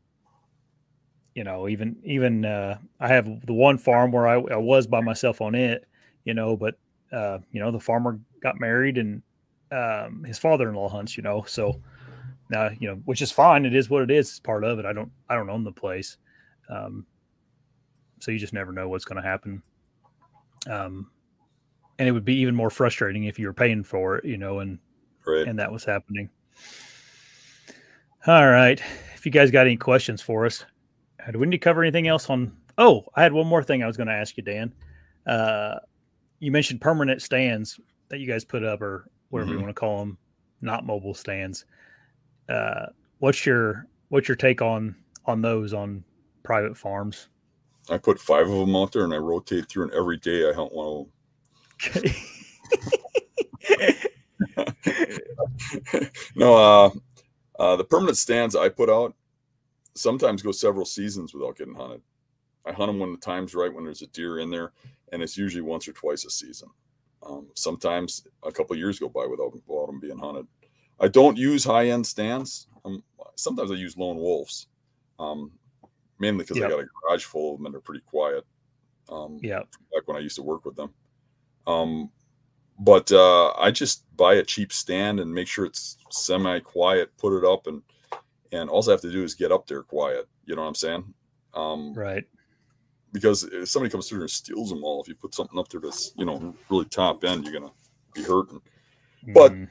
A: you know, even even uh, I have the one farm where I, I was by myself on it. You know, but uh, you know the farmer got married and um, his father-in-law hunts. You know, so now you know which is fine it is what it is it's part of it i don't i don't own the place um so you just never know what's going to happen um and it would be even more frustrating if you were paying for it you know and
B: Right.
A: and that was happening. All right. If you guys got any questions for us uh, do we need to cover anything else on oh i had one more thing i was going to ask you dan. Uh you mentioned permanent stands that you guys put up or whatever you
B: Mhm.
A: want to call them not mobile stands. Uh what's your what's your take on on those on private farms
B: I put five of them out there and I rotate through, and every day I hunt one of
A: okay
B: them. <laughs> no, uh, uh, the permanent stands I put out sometimes go several seasons without getting hunted. I hunt them when the time's right, when there's a deer in there, and it's usually once or twice a season. Um, sometimes a couple years go by without, without them being hunted. I don't use high end stands. Um, sometimes I use lone wolves, um, mainly because
A: Yep.
B: I got a garage full of them and they're pretty quiet. Um,
A: yeah
B: back when I used to work with them. Um, but uh, I just buy a cheap stand and make sure it's semi quiet, put it up, and and all I have to do is get up there quiet. You know what I'm saying? Um,
A: right
B: because if somebody comes through and steals them all, if you put something up there that's you know really top end, you're gonna be hurting. But-
A: Mm,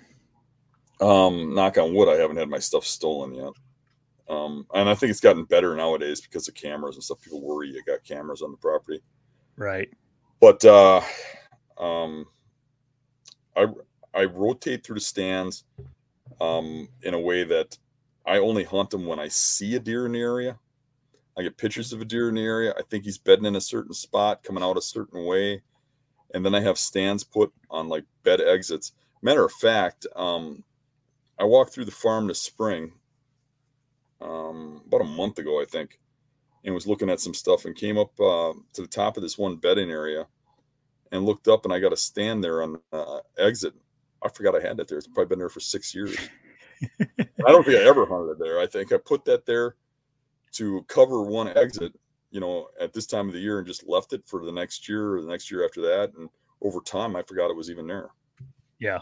B: Um, knock on wood, I haven't had my stuff stolen yet. Um, and I think it's gotten better nowadays because of cameras and stuff. People worry you got cameras on the property.
A: right.
B: But uh um i i rotate through the stands um in a way that i only hunt them when i see a deer in the area. I get pictures of a deer in the area. I think he's bedding in a certain spot coming out a certain way. And then i have stands put on like bed exits. Matter of fact um i walked through the farm this spring um about a month ago i think and was looking at some stuff and came up uh, to the top of this one bedding area and looked up and I got a stand there on uh, exit. I forgot I had that there. It's probably been there for six years. <laughs> I don't think I ever hunted it there. I think I put that there to cover one exit, you know, at this time of the year and just left it for the next year or the next year after that. And over time, I forgot it was even there.
A: yeah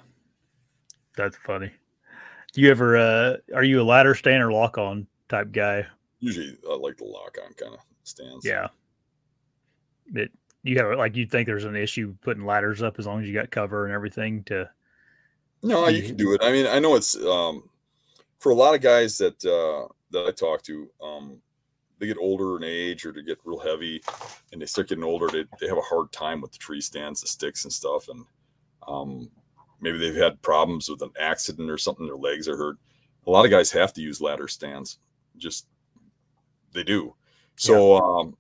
A: that's funny do you ever uh are you a ladder stand or lock on type guy
B: Usually, I like the lock on kind of stands.
A: yeah it you have like you think there's an issue putting ladders up as long as you got cover and everything to
B: No, you
A: Yeah.
B: can do it. I mean, I know it's um, for a lot of guys that uh, that I talk to. Um, they get older in age, or to get real heavy, and they start getting older. They, they have a hard time with the tree stands, the sticks, and stuff. And um, maybe they've had problems with an accident or something, their legs are hurt. A lot of guys have to use ladder stands. Just they do. So yeah. um,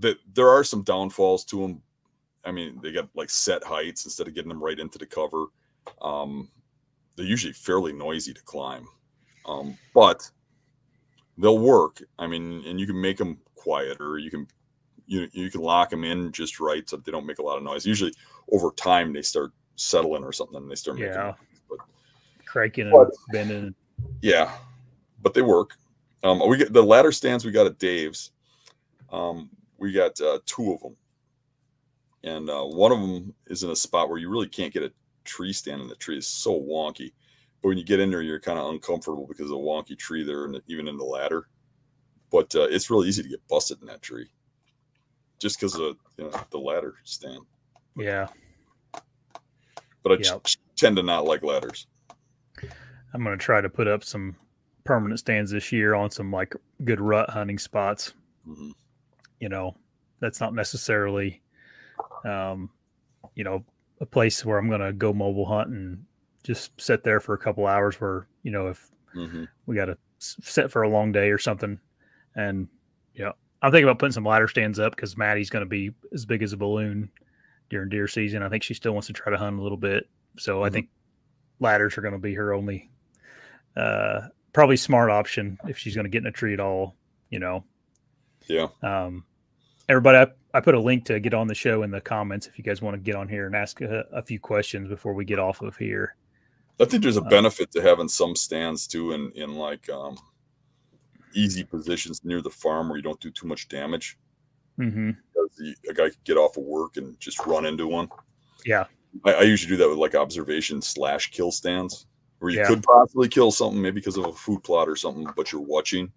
B: that there are some downfalls to them. I mean, they got like set heights instead of getting them right into the cover. Um, they're usually fairly noisy to climb, um, but they'll work. I mean, and you can make them quieter. You can you you can lock them in just right so they don't make a lot of noise. Usually, over time, they start settling or something, and they start making. Yeah.
A: But cranking and bending.
B: Yeah, but they work. Um, we get the ladder stands we got at Dave's. Um, we got uh, two of them, and uh, one of them is in a spot where you really can't get a tree stand in the tree. is so wonky. But when you get in there, you're kind of uncomfortable because of the wonky tree there, and even in the ladder. But uh, it's really easy to get busted in that tree, just because of you know, the ladder stand.
A: Yeah.
B: But I yep. tend to not like ladders.
A: I'm going to try to put up some permanent stands this year on some like good rut hunting spots. Mm-hmm. You know, that's not necessarily, um, you know, a place where I'm going to go mobile hunt and just sit there for a couple hours. Where you know, if mm-hmm. we got to sit for a long day or something, and you know, I'm thinking about putting some ladder stands up because Maddie's going to be as big as a balloon during deer season. I think she still wants to try to hunt a little bit, so mm-hmm. I think ladders are going to be her only uh, probably smart option if she's going to get in a tree at all. You know.
B: Yeah.
A: Um, everybody, I, I put a link to get on the show in the comments if you guys want to get on here and ask a, a few questions before we get off of here.
B: I think there's a uh, benefit to having some stands too, in in like um, easy positions near the farm where you don't do too much damage.
A: Mm-hmm.
B: The, a guy could get off of work and just run into one.
A: Yeah,
B: I, I usually do that with like observation slash kill stands where you yeah. could possibly kill something maybe because of a food plot or something, but you're watching.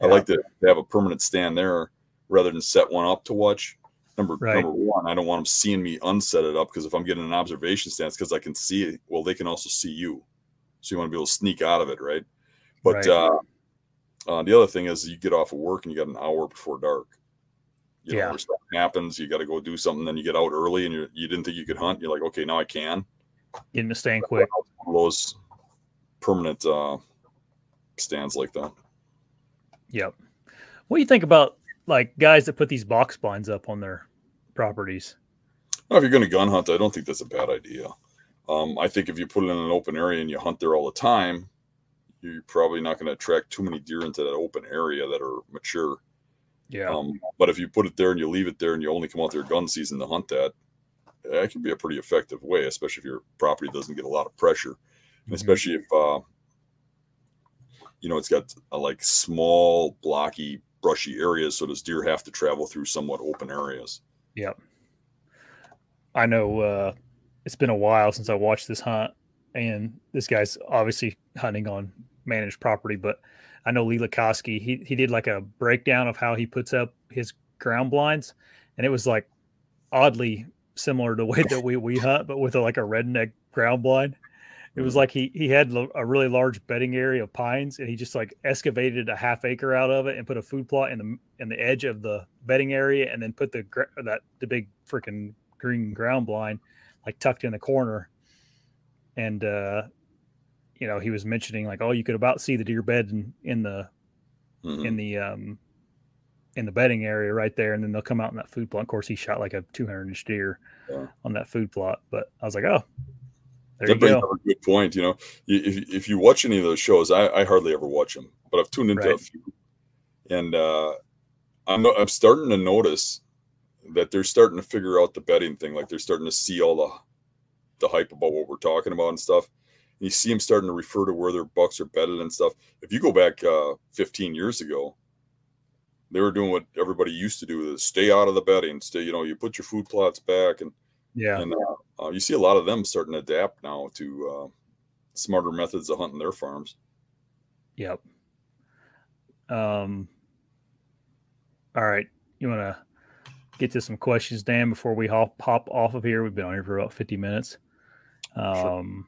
B: Yeah. I like to have a permanent stand there rather than set one up to watch. Number right. number one, I don't want them seeing me unset it up because if I'm getting an observation stance, because I can see it, well, they can also see you, so you want to be able to sneak out of it, right? But right. Uh, uh, the other thing is, you get off of work and you got an hour before dark. You know, yeah. something happens, you got to go do something. Then you get out early and you you didn't think you could hunt. You're like, okay, now I can.
A: Get in the stand quick.
B: Those permanent uh, stands like that.
A: Yep. What do you think about like guys that put these box blinds up on their properties?
B: Well, if you're going to gun hunt, I don't think that's a bad idea. Um, I think if you put it in an open area and you hunt there all the time, you're probably not going to attract too many deer into that open area that are mature.
A: Yeah.
B: Um, but if you put it there and you leave it there and you only come out there gun season to hunt that, that can be a pretty effective way, especially if your property doesn't get a lot of pressure, mm-hmm. especially if uh, you know it's got a, like small blocky brushy areas, so does deer have to travel through somewhat open areas.
A: Yep. I know uh, it's been a while since I watched this hunt, and this guy's obviously hunting on managed property, but I know Lee Lakosky, he he did like a breakdown of how he puts up his ground blinds, and it was like oddly similar to the way that we we <laughs> hunt, but with a, like a redneck ground blind. It was mm-hmm. like he he had a really large bedding area of pines, and he just like excavated a half acre out of it and put a food plot in the in the edge of the bedding area, and then put the that the big freaking green ground blind like tucked in the corner. And uh, you know, he was mentioning like, oh, you could about see the deer bed in, in the mm-hmm. in the um in the bedding area right there, and then they'll come out in that food plot. Of course, he shot like a 200 inch deer yeah. on that food plot, but I was like, oh, there that brings go.
B: a good point. You know, if, if you watch any of those shows, I, I hardly ever watch them, but I've tuned into right. a few, and uh, I'm I'm starting to notice that they're starting to figure out the bedding thing. Like they're starting to see all the the hype about what we're talking about and stuff. You see them starting to refer to where their bucks are bedded and stuff. If you go back uh, 15 years ago, they were doing what everybody used to do: is stay out of the bedding. Stay, you know, you put your food plots back and
A: yeah.
B: And uh, uh, you see a lot of them starting to adapt now to uh, smarter methods of hunting their farms.
A: Yep. Um. All right, you want to get to some questions, Dan, before we hop hop off of here? We've been on here for about fifty minutes. Um. Sure.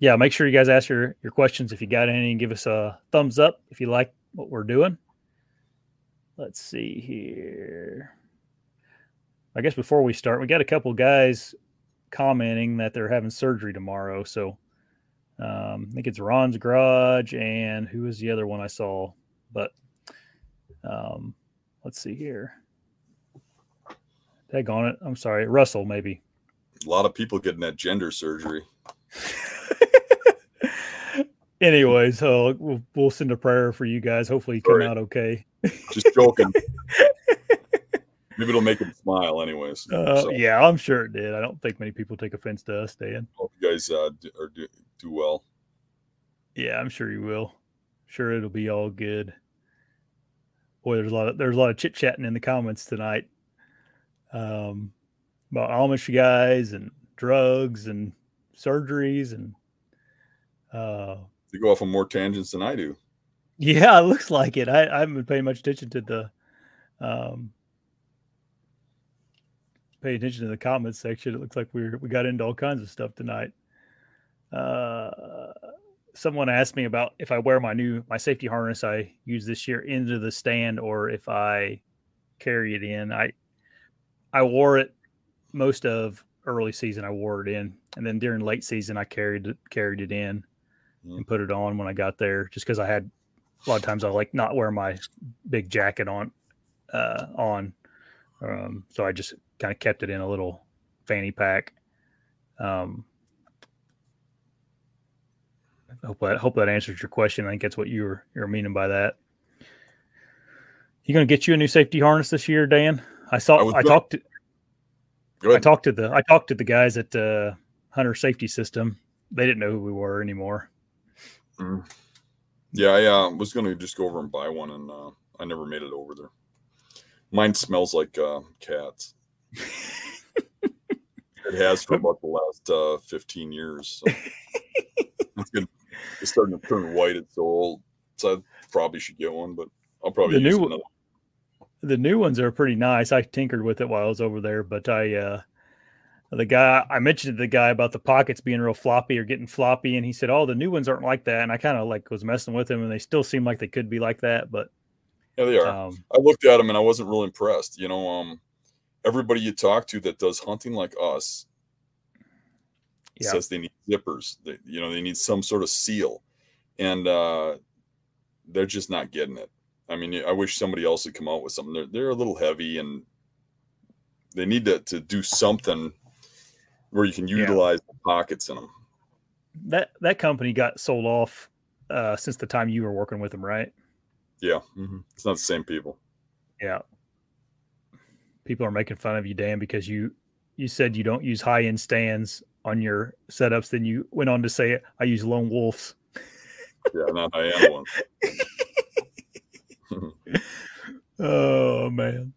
A: Yeah, make sure you guys ask your your questions if you got any, and give us a thumbs up if you like what we're doing. Let's see here. I guess before we start, we got a couple guys commenting that they're having surgery tomorrow. So um, I think it's Ron's Garage and who was the other one I saw? But um, let's see here. Tag on it. I'm sorry, Russell maybe.
B: A lot of people getting that gender surgery. <laughs> <laughs>
A: anyway, so we'll, we'll send a prayer for you guys. Hopefully, you come out okay.
B: Just joking. <laughs> Maybe it'll make them smile, anyways.
A: Uh, so. Yeah, I'm sure it did. I don't think many people take offense to us, Dan.
B: Hope you guys uh, do, or do, do well.
A: Yeah, I'm sure you will. Sure, it'll be all good. Boy, there's a lot of there's a lot of chit chatting in the comments tonight. Um, about Amish guys and drugs and surgeries and uh
B: you go off on more tangents than I do.
A: Yeah, it looks like it. I, I haven't been paying much attention to the um pay attention to the comments section. It looks like we we got into all kinds of stuff tonight. Uh someone asked me about if I wear my new my safety harness I use this year into the stand or if I carry it in. I I wore it most of early season. I wore it in, and then during late season I carried it carried it in mm. and put it on when I got there, just because I had a lot of times I like not wear my big jacket on uh, on, um, so I just kind of kept it in a little fanny pack. Um, I hope that hope that answers your question. I think that's what you were you're meaning by that. You going to get you a new safety harness this year, Dan? I saw. I, I talked to. I talked to the. I talked to the guys at uh, Hunter Safety System. They didn't know who we were anymore.
B: Mm. Yeah, I uh, was going to just go over and buy one, and uh, I never made it over there. Mine smells like uh, cats. it has for about the last uh, 15 years. So. <laughs> it's good. It's starting to turn white. It's so old. So I probably should get one, but I'll probably
A: the new another. The new ones are pretty nice. I tinkered with it while I was over there, but I uh the guy I mentioned to the guy about the pockets being real floppy or getting floppy, and he said, "Oh, the new ones aren't like that." And I kind of like was messing with him, and they still seem like they could be like that, but
B: yeah, they are. Um, I looked at them and I wasn't real impressed. You know, um, everybody you talk to that does hunting like us yeah. says they need zippers. They, you know, they need some sort of seal, and uh, they're just not getting it. I mean, I wish somebody else would come out with something. They're they're a little heavy, and they need to to do something where you can utilize yeah. the pockets in them.
A: That that company got sold off uh, since the time you were working with them, right?
B: Yeah, mm-hmm. it's not the same people.
A: Yeah, people are making fun of you, Dan, because you you said you don't use high end stands on your setups. Then you went on to say I use lone wolves. <laughs>
B: yeah, not I am
A: one. oh man.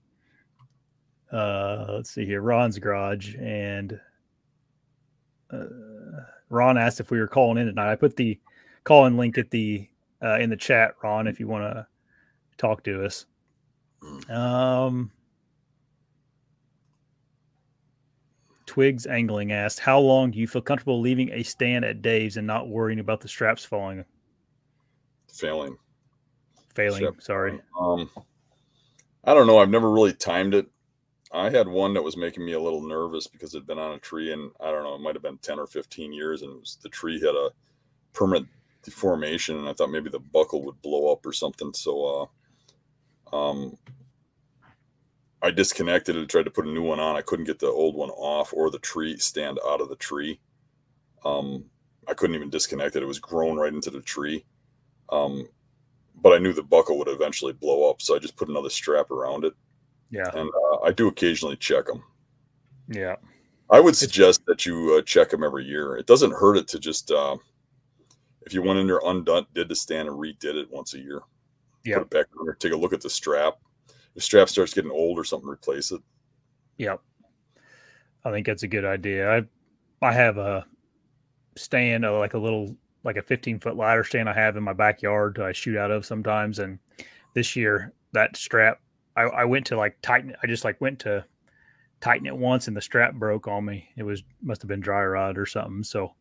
A: Uh, let's see here. Ron's garage and uh, Ron asked if we were calling in tonight. I put the call in link at the uh, in the chat, Ron, if you want to talk to us. Um, Twigs Angling asked, "How long do you feel comfortable leaving a stand at Dave's and not worrying about the straps falling?"
B: Failing.
A: Failing. Sorry.
B: Um, I don't know. I've never really timed it. I had one that was making me a little nervous because it'd been on a tree, and I don't know, it might have been ten or fifteen years, and was, the tree had a permanent deformation, and I thought maybe the buckle would blow up or something. So, uh, um, I disconnected it, tried to put a new one on. I couldn't get the old one off or the tree stand out of the tree. Um, I couldn't even disconnect it; it was grown right into the tree. Um, but I knew the buckle would eventually blow up, so I just put another strap around it
A: yeah.
B: And uh, I do occasionally check them.
A: Yeah.
B: I would suggest that you uh, check them every year. It doesn't hurt it to just, uh, if you went in there undone, did the stand and redid it once a year.
A: Yeah.
B: Put it back there, take a look at the strap. If the strap starts getting old or something, replace it.
A: Yep. I think that's a good idea. I I have a stand, uh, like a little, like a 15 foot ladder stand I have in my backyard I shoot out of sometimes. And this year, that strap I, I went to like tighten it. I just like went to tighten it once and the strap broke on me. It was must have been dry rot or something. So,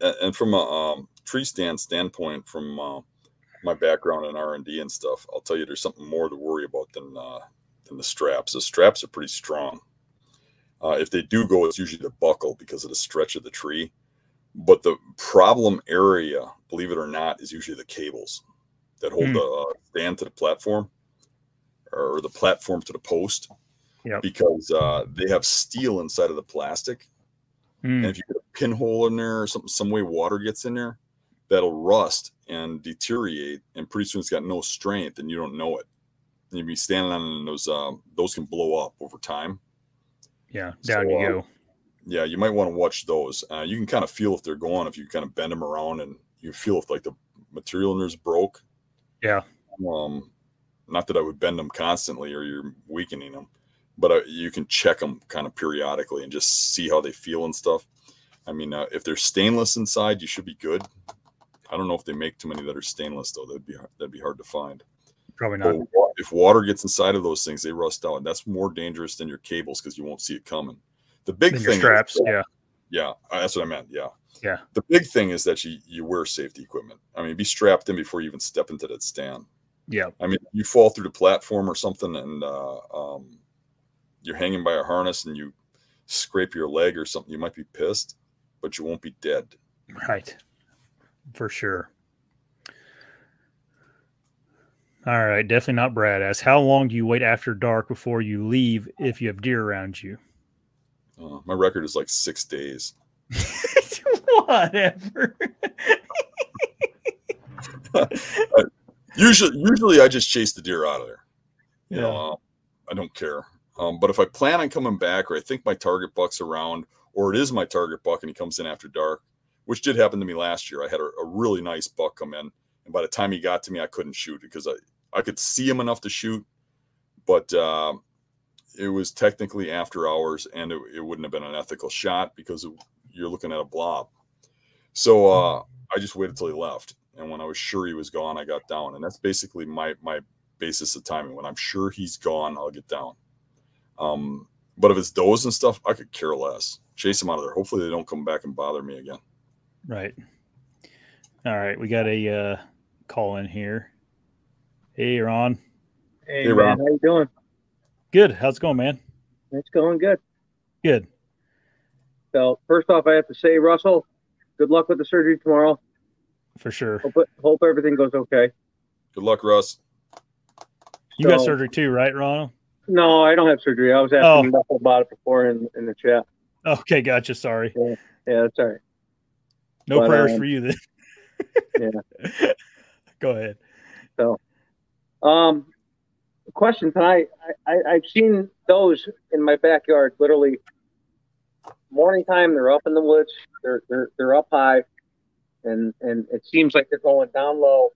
B: uh, and from a um, tree stand standpoint, from uh, my background in R and D and stuff, I'll tell you there's something more to worry about than uh, than the straps. The straps are pretty strong. Uh, if they do go, it's usually the buckle because of the stretch of the tree. But the problem area, believe it or not, is usually the cables that hold
A: Hmm.
B: the uh, stand to the platform or the platform to the post.
A: Yep.
B: Because uh, they have steel inside of the plastic.
A: Hmm.
B: And if you put a pinhole in there or some, some way water gets in there, that'll rust and deteriorate. And pretty soon it's got no strength and you don't know it. And you'll be standing on those, um, those can blow up over time.
A: Yeah, down
B: So,
A: you
B: uh,
A: go.
B: Yeah, you might want to watch those. Uh, you can kind of feel if they're going, if you kind of bend them around and you feel if like the material in there's broke.
A: Yeah.
B: Um, not that I would bend them constantly or you're weakening them, but uh, you can check them kind of periodically and just see how they feel and stuff. I mean, uh, if they're stainless inside, you should be good. I don't know if they make too many that are stainless though. That'd be that'd be hard to find.
A: Probably not.
B: wa- if water gets inside of those things, they rust out, and that's more dangerous than your cables because you won't see it coming. The big thing
A: your
B: is-
A: straps. Yeah.
B: yeah, uh, that's what I meant. Yeah.
A: Yeah.
B: The big thing is that you you wear safety equipment. I mean, be strapped in before you even step into that stand.
A: Yeah.
B: I mean, you fall through the platform or something, and uh, um, you're hanging by a harness, and you scrape your leg or something. You might be pissed, but you won't be dead.
A: Right. For sure. All right. Definitely not Brad asks. How long do you wait after dark before you leave if you have deer around you?
B: Uh, my record is like six days. <laughs>
A: Whatever. <laughs>
B: Usually, usually I just chase the deer out of there. You
A: Yeah.
B: know, uh, I don't care. Um, but if I plan on coming back, or I think my target buck's around, or it is my target buck and he comes in after dark, which did happen to me last year. I had a, a really nice buck come in, and by the time he got to me, I couldn't shoot because I I could see him enough to shoot, but uh, it was technically after hours, and it, it wouldn't have been an ethical shot because it, you're looking at a blob. So uh, I just waited till he left, and when I was sure he was gone, I got down, and that's basically my my basis of timing. When I'm sure he's gone, I'll get down. Um, but if it's does and stuff, I could care less. Chase them out of there. Hopefully, they don't come back and bother me again.
A: Right. All right. We got a uh, call in here. Hey, Ron.
D: Hey,
B: Hey,
D: man,
B: Ron.
D: how you doing?
A: Good. How's it going, man?
D: It's going good.
A: Good.
D: So first off, I have to say, Russell, good luck with the surgery tomorrow.
A: For sure.
D: Hope hope everything goes okay.
B: Good luck, Russ.
A: You got surgery too, right, Ron?
D: No, I don't have surgery. I was
A: Oh.
D: asking Russell about it before in, in the chat.
A: Okay, gotcha. Sorry.
D: Yeah, that's all right.
A: No
D: But,
A: prayers
D: um,
A: for you then.
D: yeah. <laughs>
A: Go ahead.
D: So, um, question tonight. I, I, I've seen those in my backyard. Literally, morning time. They're up in the woods. They're they're they're up high, and and it seems like they're going down low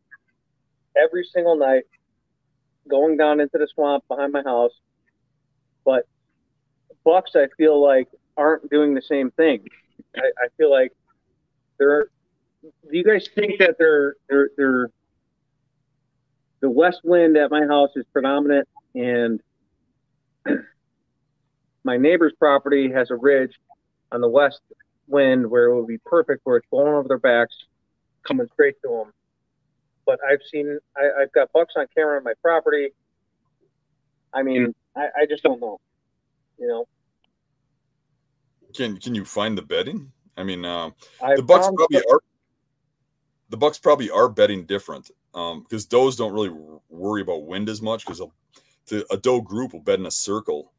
D: every single night, going down into the swamp behind my house. But bucks, I feel like aren't doing the same thing. I, I feel like they're. Do you guys think that they're they're they're the west wind at my house is predominant and <clears throat> my neighbor's property has a ridge on the west wind where it would be perfect where it's blowing over their backs coming straight to them but i've seen I, i've got bucks on camera on my property i mean I, I just don't know you know
B: Can can you find the bedding? I mean, uh, the Bucks probably are. The Bucks probably are bedding different because does don't really worry about wind as much because a doe group will bed in a circle,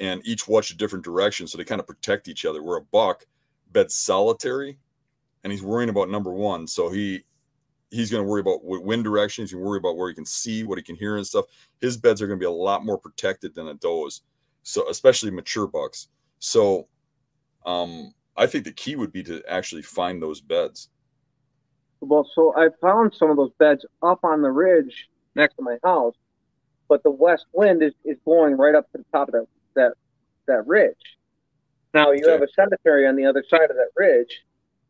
B: and each watch a different direction, so they kind of protect each other. Where a buck beds solitary, and he's worrying about number one, so he he's going to worry about wi- wind direction. He's going to worry about where he can see, what he can hear, and stuff. His beds are going to be a lot more protected than a doe's, so especially mature bucks. So, um, I think the key would be to actually find those beds.
D: Well, so I found some of those beds up on the ridge next to my house, but the west wind is, is blowing right up to the top of that that that ridge. Now you
B: Okay.
D: have a cemetery on the other side of that ridge,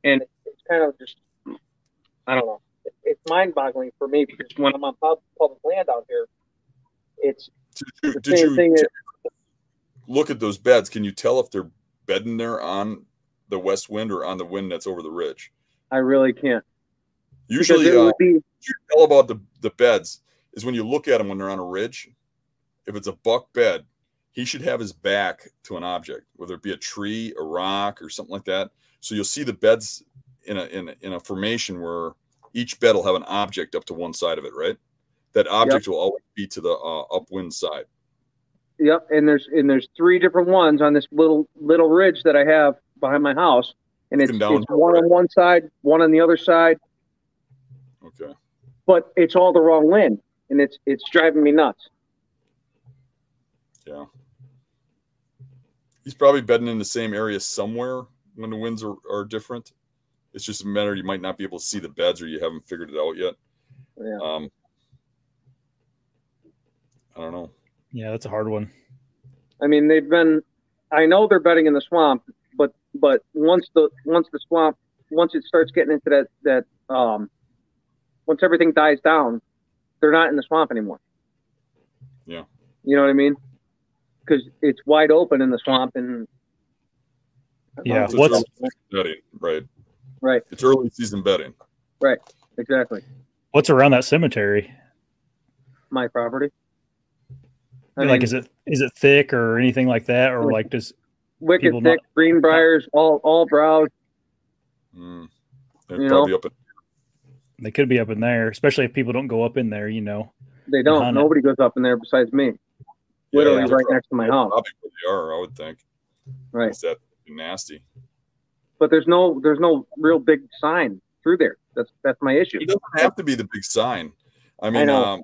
D: and it's kind of just I don't know, it's mind-boggling for me because when I'm on pub- public land out here, it's
B: Did you,
D: the
B: did you
D: thing as
B: look at those beds? Can you tell if they're bedding there on the west wind or on the wind that's over the ridge?
D: I really can't.
B: Usually, uh,
D: be
B: you tell about the, the beds is when you look at them when they're on a ridge. If it's a buck bed, he should have his back to an object, whether it be a tree, a rock, or something like that. So you'll see the beds in a in a, in a formation where each bed will have an object up to one side of it, right? That object yep. will always be to the uh, upwind side.
D: Yep, and there's and there's three different ones on this little little ridge that I have behind my house, and it's, it's one right. on one side, one on the other side.
B: Okay.
D: But it's all the wrong wind, and it's it's driving me nuts.
B: Yeah. He's probably bedding in the same area somewhere when the winds are, are different. It's just a matter you might not be able to see the beds or you haven't figured it out yet.
D: Yeah. Um,
B: I don't know.
A: Yeah, that's a hard one.
D: I mean, they've been. I know they're bedding in the swamp, but but once the once the swamp once it starts getting into that that um once everything dies down, they're not in the swamp anymore.
B: Yeah.
D: You know what I mean? Because it's wide open in the swamp and.
A: Yeah. What's
B: bedding, right?
D: Right.
B: It's early season bedding.
D: Right. Exactly.
A: What's around that cemetery?
D: My property.
A: I like, mean, is it is it thick or anything like that, or like does
D: wicked thick not, greenbriers, all all browse?
B: Mm, they're probably know? up in.
A: They could be up in there, especially if people don't go up in there. You know,
D: they don't. Nobody goes up in there besides me. Yeah, Literally right next to my house.
B: Probably where they are, I would think.
D: Right.
B: Is that nasty?
D: But there's no there's no real big sign through there. That's that's my issue.
B: It doesn't have to be the big sign. I mean, I um,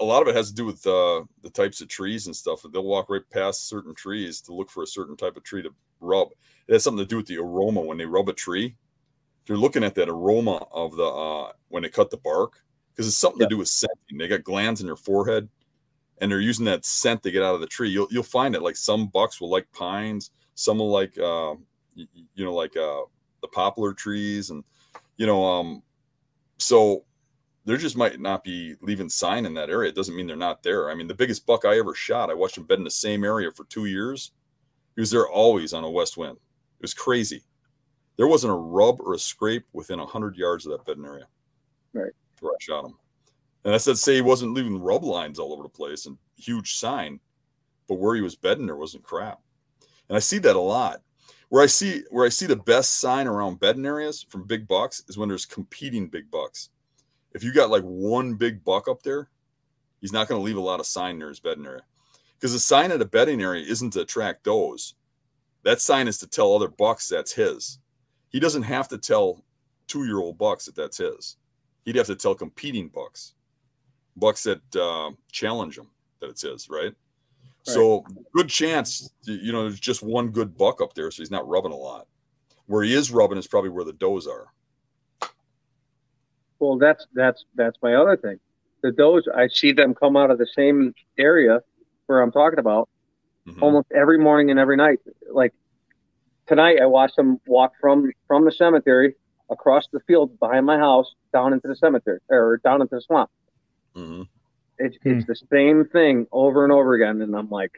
B: a lot of it has to do with uh, the types of trees and stuff. They'll walk right past certain trees to look for a certain type of tree to rub. It has something to do with the aroma when they rub a tree. They're looking at that aroma of the uh, when they cut the bark because it's something to do with scenting. They got glands in their forehead, and they're using that scent to get out of the tree. You'll you'll find it like some bucks will like pines, some will like uh, you, you know like uh, the poplar trees, and you know um, so there just might not be leaving sign in that area. It doesn't mean they're not there. I mean, the biggest buck I ever shot, I watched him bed in the same area for two years. He was there always on a west wind. It was crazy. There wasn't a rub or a scrape within a hundred yards of that bedding area.
D: Right.
B: Where I shot him. And I said, say he wasn't leaving rub lines all over the place and huge sign, but where he was bedding, there wasn't crap. And I see that a lot. Where I see where I see the best sign around bedding areas from big bucks is when there's competing big bucks if you got like one big buck up there, he's not going to leave a lot of sign near his bedding area. Because the sign at a bedding area isn't to attract does. That sign is to tell other bucks that's his. He doesn't have to tell two year old bucks that that's his. He'd have to tell competing bucks, bucks that uh, challenge him that it says right? right? So good chance, you know, there's just one good buck up there, so he's not rubbing a lot. Where he is rubbing is probably where the does are.
D: Well, that's that's that's my other thing. The does I see them come out of the same area where I'm talking about mm-hmm. almost every morning and every night. Like tonight, I watched them walk from from the cemetery across the field behind my house down into the cemetery or down into the swamp.
B: Mm-hmm.
D: It's mm it's the same thing over and over again, and I'm like,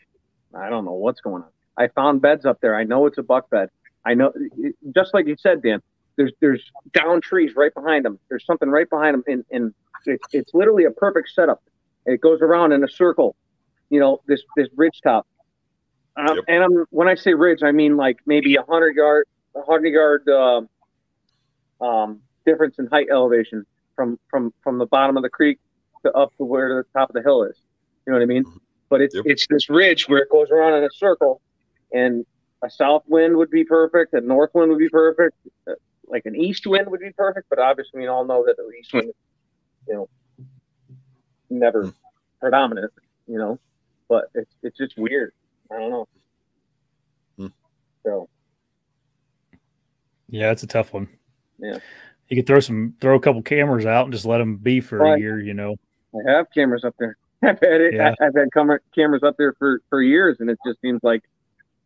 D: I don't know what's going on. I found beds up there. I know it's a buck bed. I know, just like you said, Dan there's there's down trees right behind them. There's something right behind them, and, and it's, it's literally a perfect setup. It goes around in a circle, you know, this this ridge top. Um, yep. And I'm when I say ridge, I mean like maybe a hundred yard, a hundred yard uh, um, difference in height elevation from from from the bottom of the creek to up to where the top of the hill is. You know what I mean? Mm-hmm. But it's yep. it's this ridge where it goes around in a circle, and a south wind would be perfect, a north wind would be perfect, like an east wind would be perfect, but obviously we all know that the east wind, you know, never hmm. predominant, you know. But it's it's just weird. I don't know. Hmm. So.
A: Yeah, it's a tough one.
D: Yeah.
A: You could throw some, throw a couple cameras out and just let them be for a year, you know.
D: I have cameras up there. <laughs> I've had it. Yeah. I've had cameras up there for for years, and it just seems like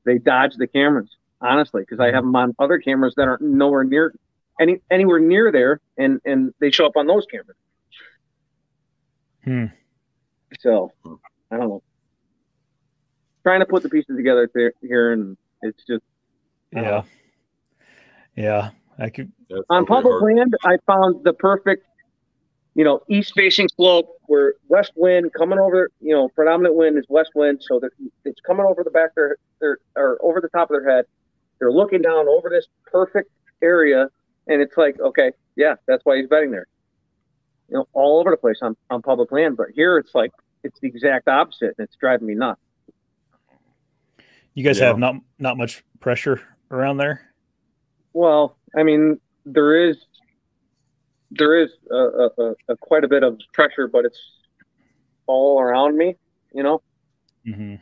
D: they dodge the cameras honestly, because I have them on other cameras that are nowhere near any anywhere near there, and and they show up on those cameras.
A: Hmm.
D: So I don't know. Trying to put the pieces together here, and it's just
A: yeah, yeah. I could
D: on public hard. land. I found the perfect you know, east facing slope where west wind coming over, you know, predominant wind is west wind. So it's coming over the back of their, their, or over the top of their head. They're looking down over this perfect area. And it's like, okay, yeah, that's why he's bedding there. You know, all over the place on, on public land. But here it's like, it's the exact opposite. And it's driving me nuts.
A: You guys
B: Yeah.
A: have not, not much pressure around there.
D: Well, I mean, there is there is a, a, a, quite a bit of pressure, but it's all around me. You know,
A: hmm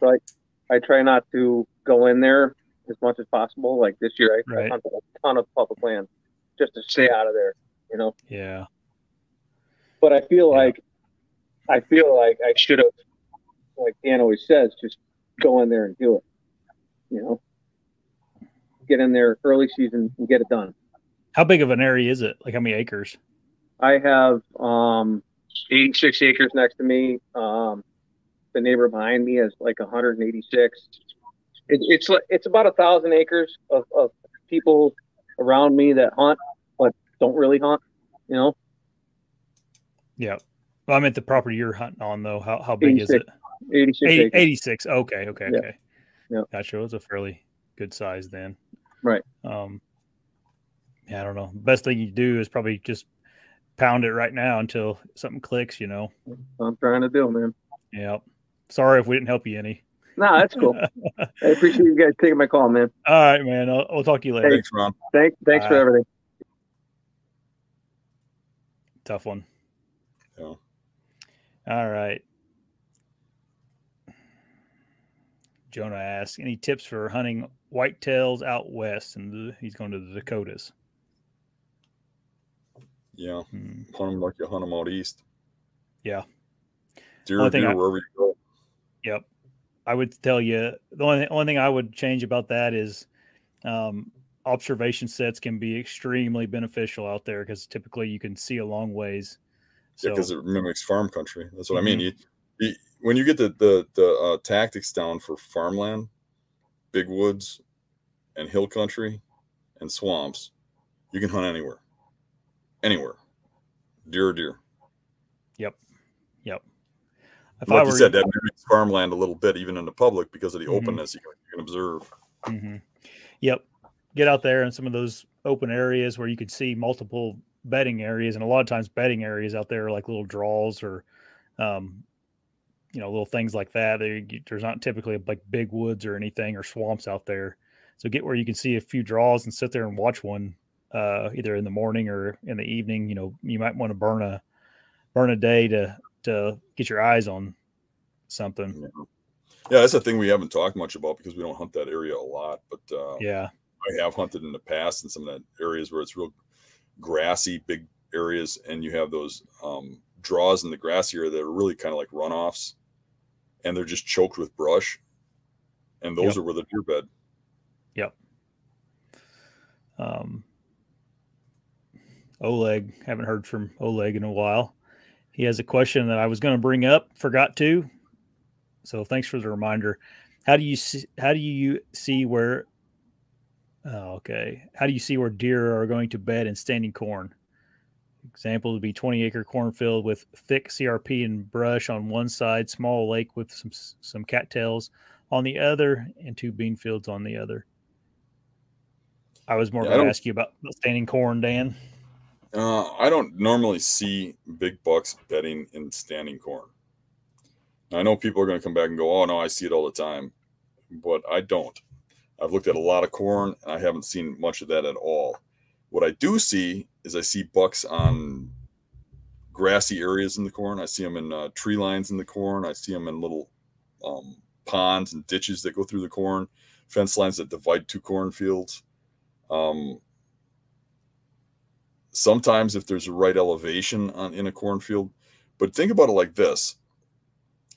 D: I try not to go in there as much as possible. Like this year, I, I
A: Right.
D: hunted a ton of public land just to stay out of there. You know,
A: Yeah.
D: but I feel
A: Yeah.
D: like I feel like I should have, like Dan always says, just go in there and do it. You know, get in there early season and get it done.
A: How big of an area is it? Like how many acres?
D: I have um, 86 acres next to me. Um, the neighbor behind me has like 186. It, it's like it's about a thousand acres of, of people around me that hunt but don't really hunt. You know,
A: Yeah. Well, I meant the property you're hunting on though. How, how big is it?
D: 86
A: 80, 86. Okay. Okay.
D: Yeah.
A: Okay.
D: Yeah.
A: Gotcha. It was a fairly good size then.
D: Right.
A: Um, yeah, I don't know. Best thing you do is probably just pound it right now until something clicks, you know?
D: I'm trying to do, man.
A: Yeah. Sorry if we didn't help you any.
D: No, that's cool. <laughs> I appreciate you guys taking my call, man.
A: All right, man. I'll, I'll talk to you later.
B: Thanks, Ron.
D: Thanks, thanks for
A: Bye.
D: everything.
A: Tough one.
B: Yeah.
A: All right. Jonah asks, any tips for hunting whitetails out west? And he's going to the Dakotas.
B: Yeah,
A: Hmm.
B: hunt them like you hunt them out east.
A: Yeah.
B: Deer,
A: Only
B: deer,
A: I-
B: wherever you go.
A: Yep. I would tell you the only only thing I would change about that is um, observation sets can be extremely beneficial out there because typically you can see a long ways.
B: Yeah, because it mimics farm country. That's what I mean.
A: Mhm.
B: You, you, when you get the the, the uh, tactics down for farmland, big woods, and hill country, and swamps, you can hunt anywhere, anywhere, deer, or deer.
A: yep, yep. If
B: like
A: I
B: you said, that mimics farmland a little bit, even in the public, because of the
A: Mhm.
B: openness you can, you can observe.
A: hmm Yep. Get out there in some of those open areas where you could see multiple bedding areas, and a lot of times bedding areas out there are like little draws or, um, you know, little things like that. There, there's not typically like big woods or anything or swamps out there. So get where you can see a few draws and sit there and watch one, uh, either in the morning or in the evening. You know, you might want to burn a burn a day to to get your eyes on something.
B: Yeah. yeah, that's a thing we haven't talked much about because we don't hunt that area a lot. But uh,
A: Yeah.
B: I have hunted in the past in some of that areas where it's real grassy, big areas, and you have those um, draws in the grassy area that are really kind of like runoffs, and they're just choked with brush, and those
A: Yep.
B: are where the deer bed. Yep.
A: Um, Oleg, haven't heard from Oleg in a while. He has a question that I was going to bring up, forgot to. So thanks for the reminder. How do you see, how do you see where? Oh, okay. How do you see where deer are going to bed in standing corn? Example would be 20 acre cornfield with thick CRP and brush on one side, small lake with some some cattails on the other, and two bean fields on the other. I was more
B: Yeah,
A: going to ask you about standing corn, Dan.
B: Uh, I don't normally see big bucks bedding in standing corn. I know people are going to come back and go, "Oh no, I see it all the time," but I don't. I've looked at a lot of corn, and I haven't seen much of that at all. What I do see is I see bucks on grassy areas in the corn. I see them in uh, tree lines in the corn. I see them in little um, ponds and ditches that go through the corn, fence lines that divide two cornfields. Um, sometimes if there's a right elevation on in a cornfield, but think about it like this: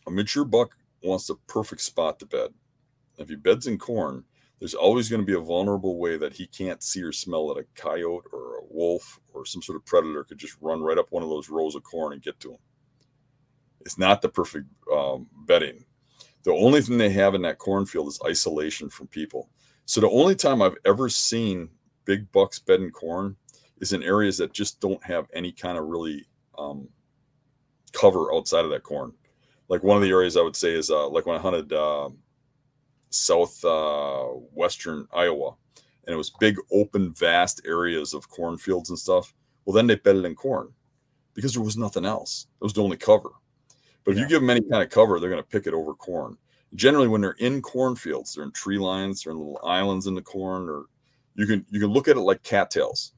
B: a mature buck wants the perfect spot to bed. If he beds in corn, there's always going to be a vulnerable way that he can't see or smell that a coyote or a wolf or some sort of predator could just run right up one of those rows of corn and get to him. It's not the perfect um, bedding. The only thing they have in that cornfield is isolation from people. So the only time I've ever seen big bucks bed in corn is in areas that just don't have any kind of really um, cover outside of that corn. Like one of the areas I would say is uh, like when I hunted uh, south uh, western Iowa, and it was big open vast areas of cornfields and stuff. Well, then they bedded in corn because there was nothing else. It was the only cover. But if
A: Yeah.
B: you give them any kind of cover, they're going to pick it over corn. Generally, when they're in cornfields, they're in tree lines, they're in little islands in the corn, or you can you can look at it like cattails.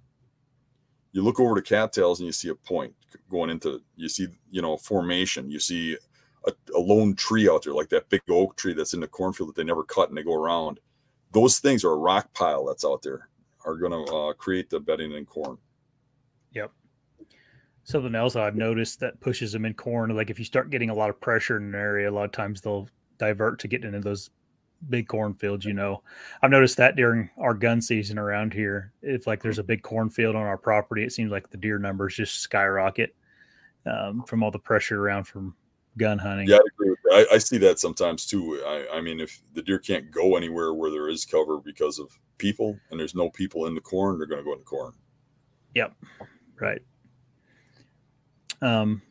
B: You look over to cattails and you see a point going into. You see you know formation. You see a, a lone tree out there, like that big oak tree that's in the cornfield that they never cut and they go around. Those things are a rock pile that's out there are going to uh, create the bedding in corn.
A: Yep. Something else I've noticed that pushes them in corn, like if you start getting a lot of pressure in an area, a lot of times they'll divert to get into those big cornfields. You know, I've noticed that during our gun season around here. If like there's a big cornfield on our property, it seems like the deer numbers just skyrocket um, from all the pressure around from gun hunting.
B: Yeah, I agree with. I, I see that sometimes too. I, I mean, if the deer can't go anywhere where there is cover because of people and there's no people in the corn, they're going to go in the corn.
A: Yep. Right. Um,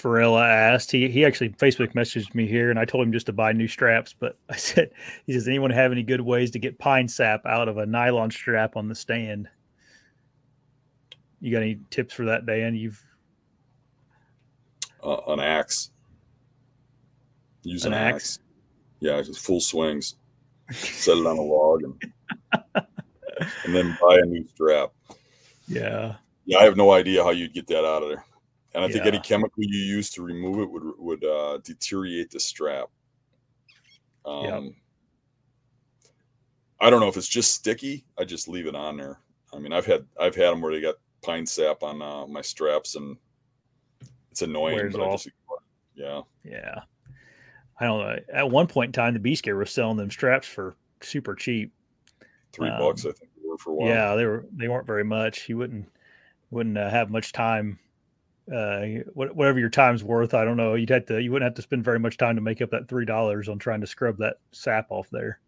A: Farella asked, he, he actually Facebook messaged me here and I told him just to buy new straps, but <laughs> I said, he says, anyone have any good ways to get pine sap out of a nylon strap on the stand? You got any tips for that, Dan? You've
B: Uh, an axe. Use an,
A: An
B: axe.
A: axe?
B: Yeah, just full swings. Set it on a log and, <laughs> and then buy a new strap.
A: yeah,
B: Yeah, I have no idea how you'd get that out of there. And I think any chemical you use to remove it would would uh, deteriorate the strap. Um,
A: Yep.
B: I don't know if it's just sticky. I just leave it on there. I mean, I've had I've had them where they got pine sap on uh, my straps, and it's annoying. But I just yeah,
A: yeah. I don't know. At one point in time, the Beast Gear was selling them straps for super cheap.
B: three
A: Um,
B: bucks I think they were for a while.
A: Yeah, they were they weren't very much. You wouldn't wouldn't uh, have much time. Uh, whatever your time's worth, I don't know. You'd have to you wouldn't have to spend very much time to make up that three dollars on trying to scrub that sap off there.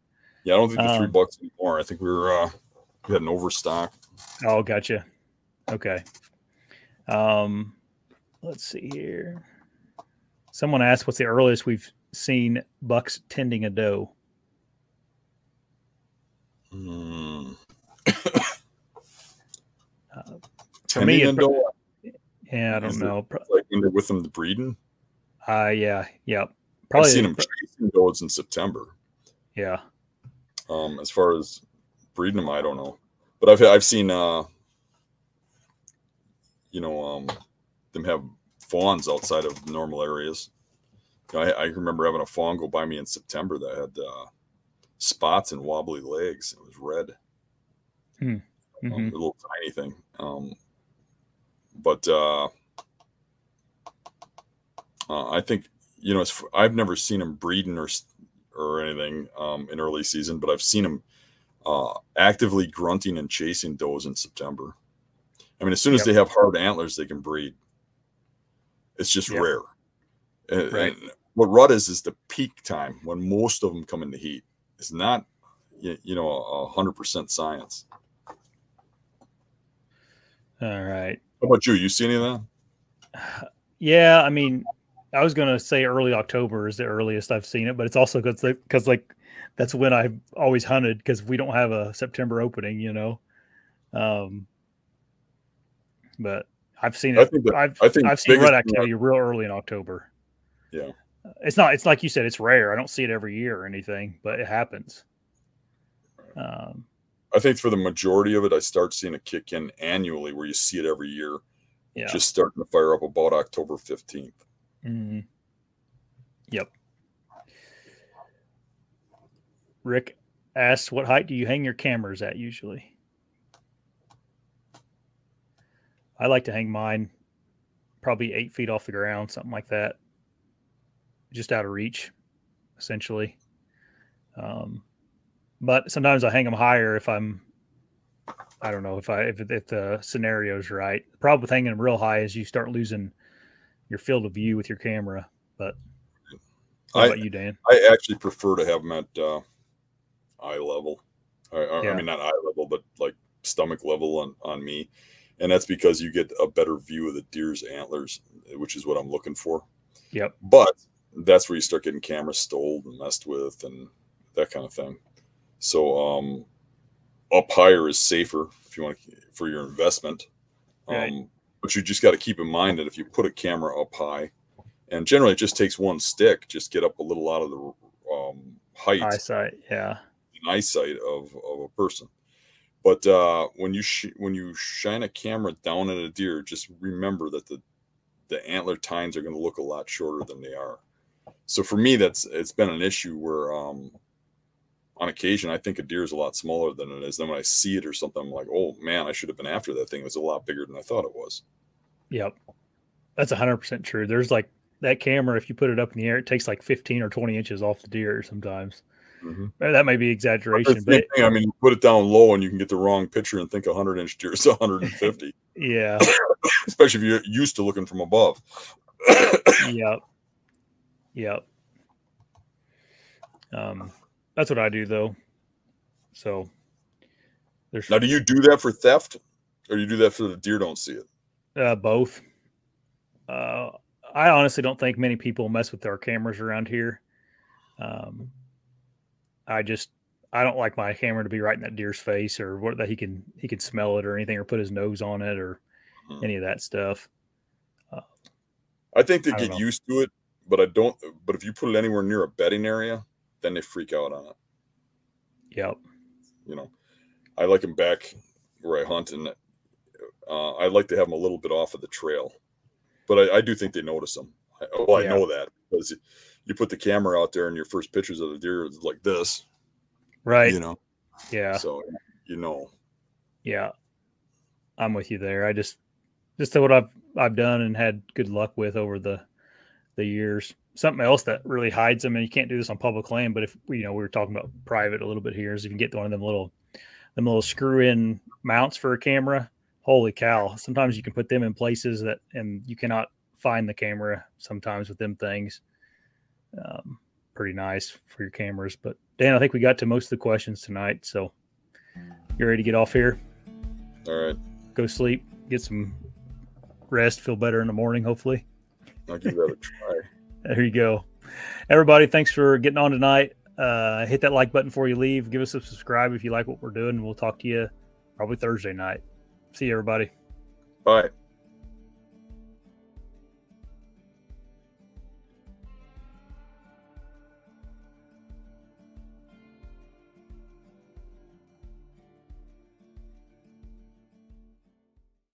B: yeah. I don't think the three
A: Um,
B: bucks anymore. I think we were uh, we had an overstock.
A: Oh, gotcha. Okay. Um, let's see here. Someone asked, "What's the earliest we've seen bucks tending a doe?"
B: Mm. <coughs>
A: Uh,
B: For
A: me,
B: me,
A: it pro- Yeah, I don't
B: Is
A: know.
B: Like when they're with them breeding.
A: Uh, yeah, yeah.
B: I've
A: Probably.
B: seen them chasing does in September.
A: Yeah.
B: Um, as far as breeding them, I don't know, but I've I've seen uh, you know, um, them have fawns outside of normal areas. You know, I, I remember having a fawn go by me in September that had uh, spots and wobbly legs. It was red, um,
A: Mhm.
B: a little tiny thing. Um, but uh, uh, I think you know, it's, I've never seen them breeding or or anything um, in early season, but I've seen them uh, actively grunting and chasing does in September. I mean, as soon as
A: Yep.
B: they have hard antlers, they can breed. It's just
A: Yep.
B: rare. And,
A: Right.
B: and what rut is is the peak time when most of them come into heat. It's not, you, you know, a hundred percent science.
A: All right.
B: How about you? You see any of that?
A: Yeah, I mean, I was gonna say early October is the earliest I've seen it, but it's also because because like that's when I've always hunted because we don't have a September opening, you know. Um, but I've seen it.
B: I think that-
A: I've
B: I think
A: I've seen rut activity real early in October.
B: Yeah.
A: It's not. It's like you said. It's rare. I don't see it every year or anything, but it happens. Um,
B: I think for the majority of it, I start seeing a kick in annually where you see it every year,
A: yeah.
B: just starting to fire up about October 15th.
A: Mhm. Yep. Rick asks, "What height do you hang your cameras at usually?" I like to hang mine probably eight feet off the ground, something like that, just out of reach, essentially. Um, but sometimes I hang them higher if I'm, I don't know if I if, if the scenario's right. The problem with hanging them real high is you start losing your field of view with your camera. But what
B: I-
A: about you, Dan?
B: I actually prefer to have them at uh, eye level. I, I,
A: Yeah.
B: I mean, not eye level, but like stomach level on, on me. And that's because you get a better view of the deer's antlers. which is what I'm looking for.
A: Yep.
B: But that's where you start getting cameras stole and messed with and that kind of thing. So um, up higher is safer if you want to, for your investment.
A: Right.
B: Um, but you just got to keep in mind that if you put a camera up high, and generally it just takes one stick, just get up a little out of the um, height
A: Eyesight. Yeah.
B: eyesight of, of a person. But uh, when you sh- when you shine a camera down at a deer, just remember that the the antler tines are going to look a lot shorter than they are. So for me, that's it's been an issue where um, on occasion I think a deer is a lot smaller than it is. Then when I see it or something, I'm like, oh man, I should have been after that thing. It was a lot bigger than I thought it was.
A: Yep. That's hundred percent true. There's like that camera, if you put it up in the air, it takes like 15 or 20 inches off the deer sometimes.
B: Mhm.
A: Uh, That may be exaggeration, but it-
B: I mean, you put it down low and you can get the wrong picture and think a 100 inch deer is 150,
A: yeah. <coughs>
B: especially if you're used to looking from above. <coughs>
A: yep. Yep. Um, that's what I do though. So there's
B: Now, do you do that for theft, or do you do that for the deer don't see it?
A: uh, both. Uh, I honestly don't think many people mess with our cameras around here. Um, I just I don't like my camera to be right in that deer's face or what that he can he can smell it or anything or put his nose on it or
B: Mhm.
A: any of that stuff.
B: I think they
A: I
B: get
A: know.
B: used to it, but I don't. But if you put it anywhere near a bedding area, then they freak out on it.
A: Yep.
B: You know, I like them back where I hunt, and uh, I like to have them a little bit off of the trail. But I, I do think they notice them. I, well, I know that because you put the camera out there, and your first pictures of the deer is like this.
A: Right.
B: You know,
A: yeah.
B: so you know.
A: Yeah. I'm with you there. I just just what I've I've done and had good luck with over the the years. Something else that really hides them, and you can't do this on public land, but if you know we were talking about private a little bit here, is if you can get one of them little them little screw in mounts for a camera. Holy cow! Sometimes you can put them in places that and you cannot find the camera sometimes with them things. Um, pretty nice for your cameras. But Dan, I think we got to most of the questions tonight. So you ready to get off here?
B: All right,
A: go sleep, get some rest, feel better in the morning, hopefully.
B: I'll give that a try.
A: There you go. Everybody, thanks for getting on tonight. Uh, hit that like button before you leave. Give us a subscribe if you like what we're doing. We'll talk to you probably Thursday night. See you, everybody.
B: Bye.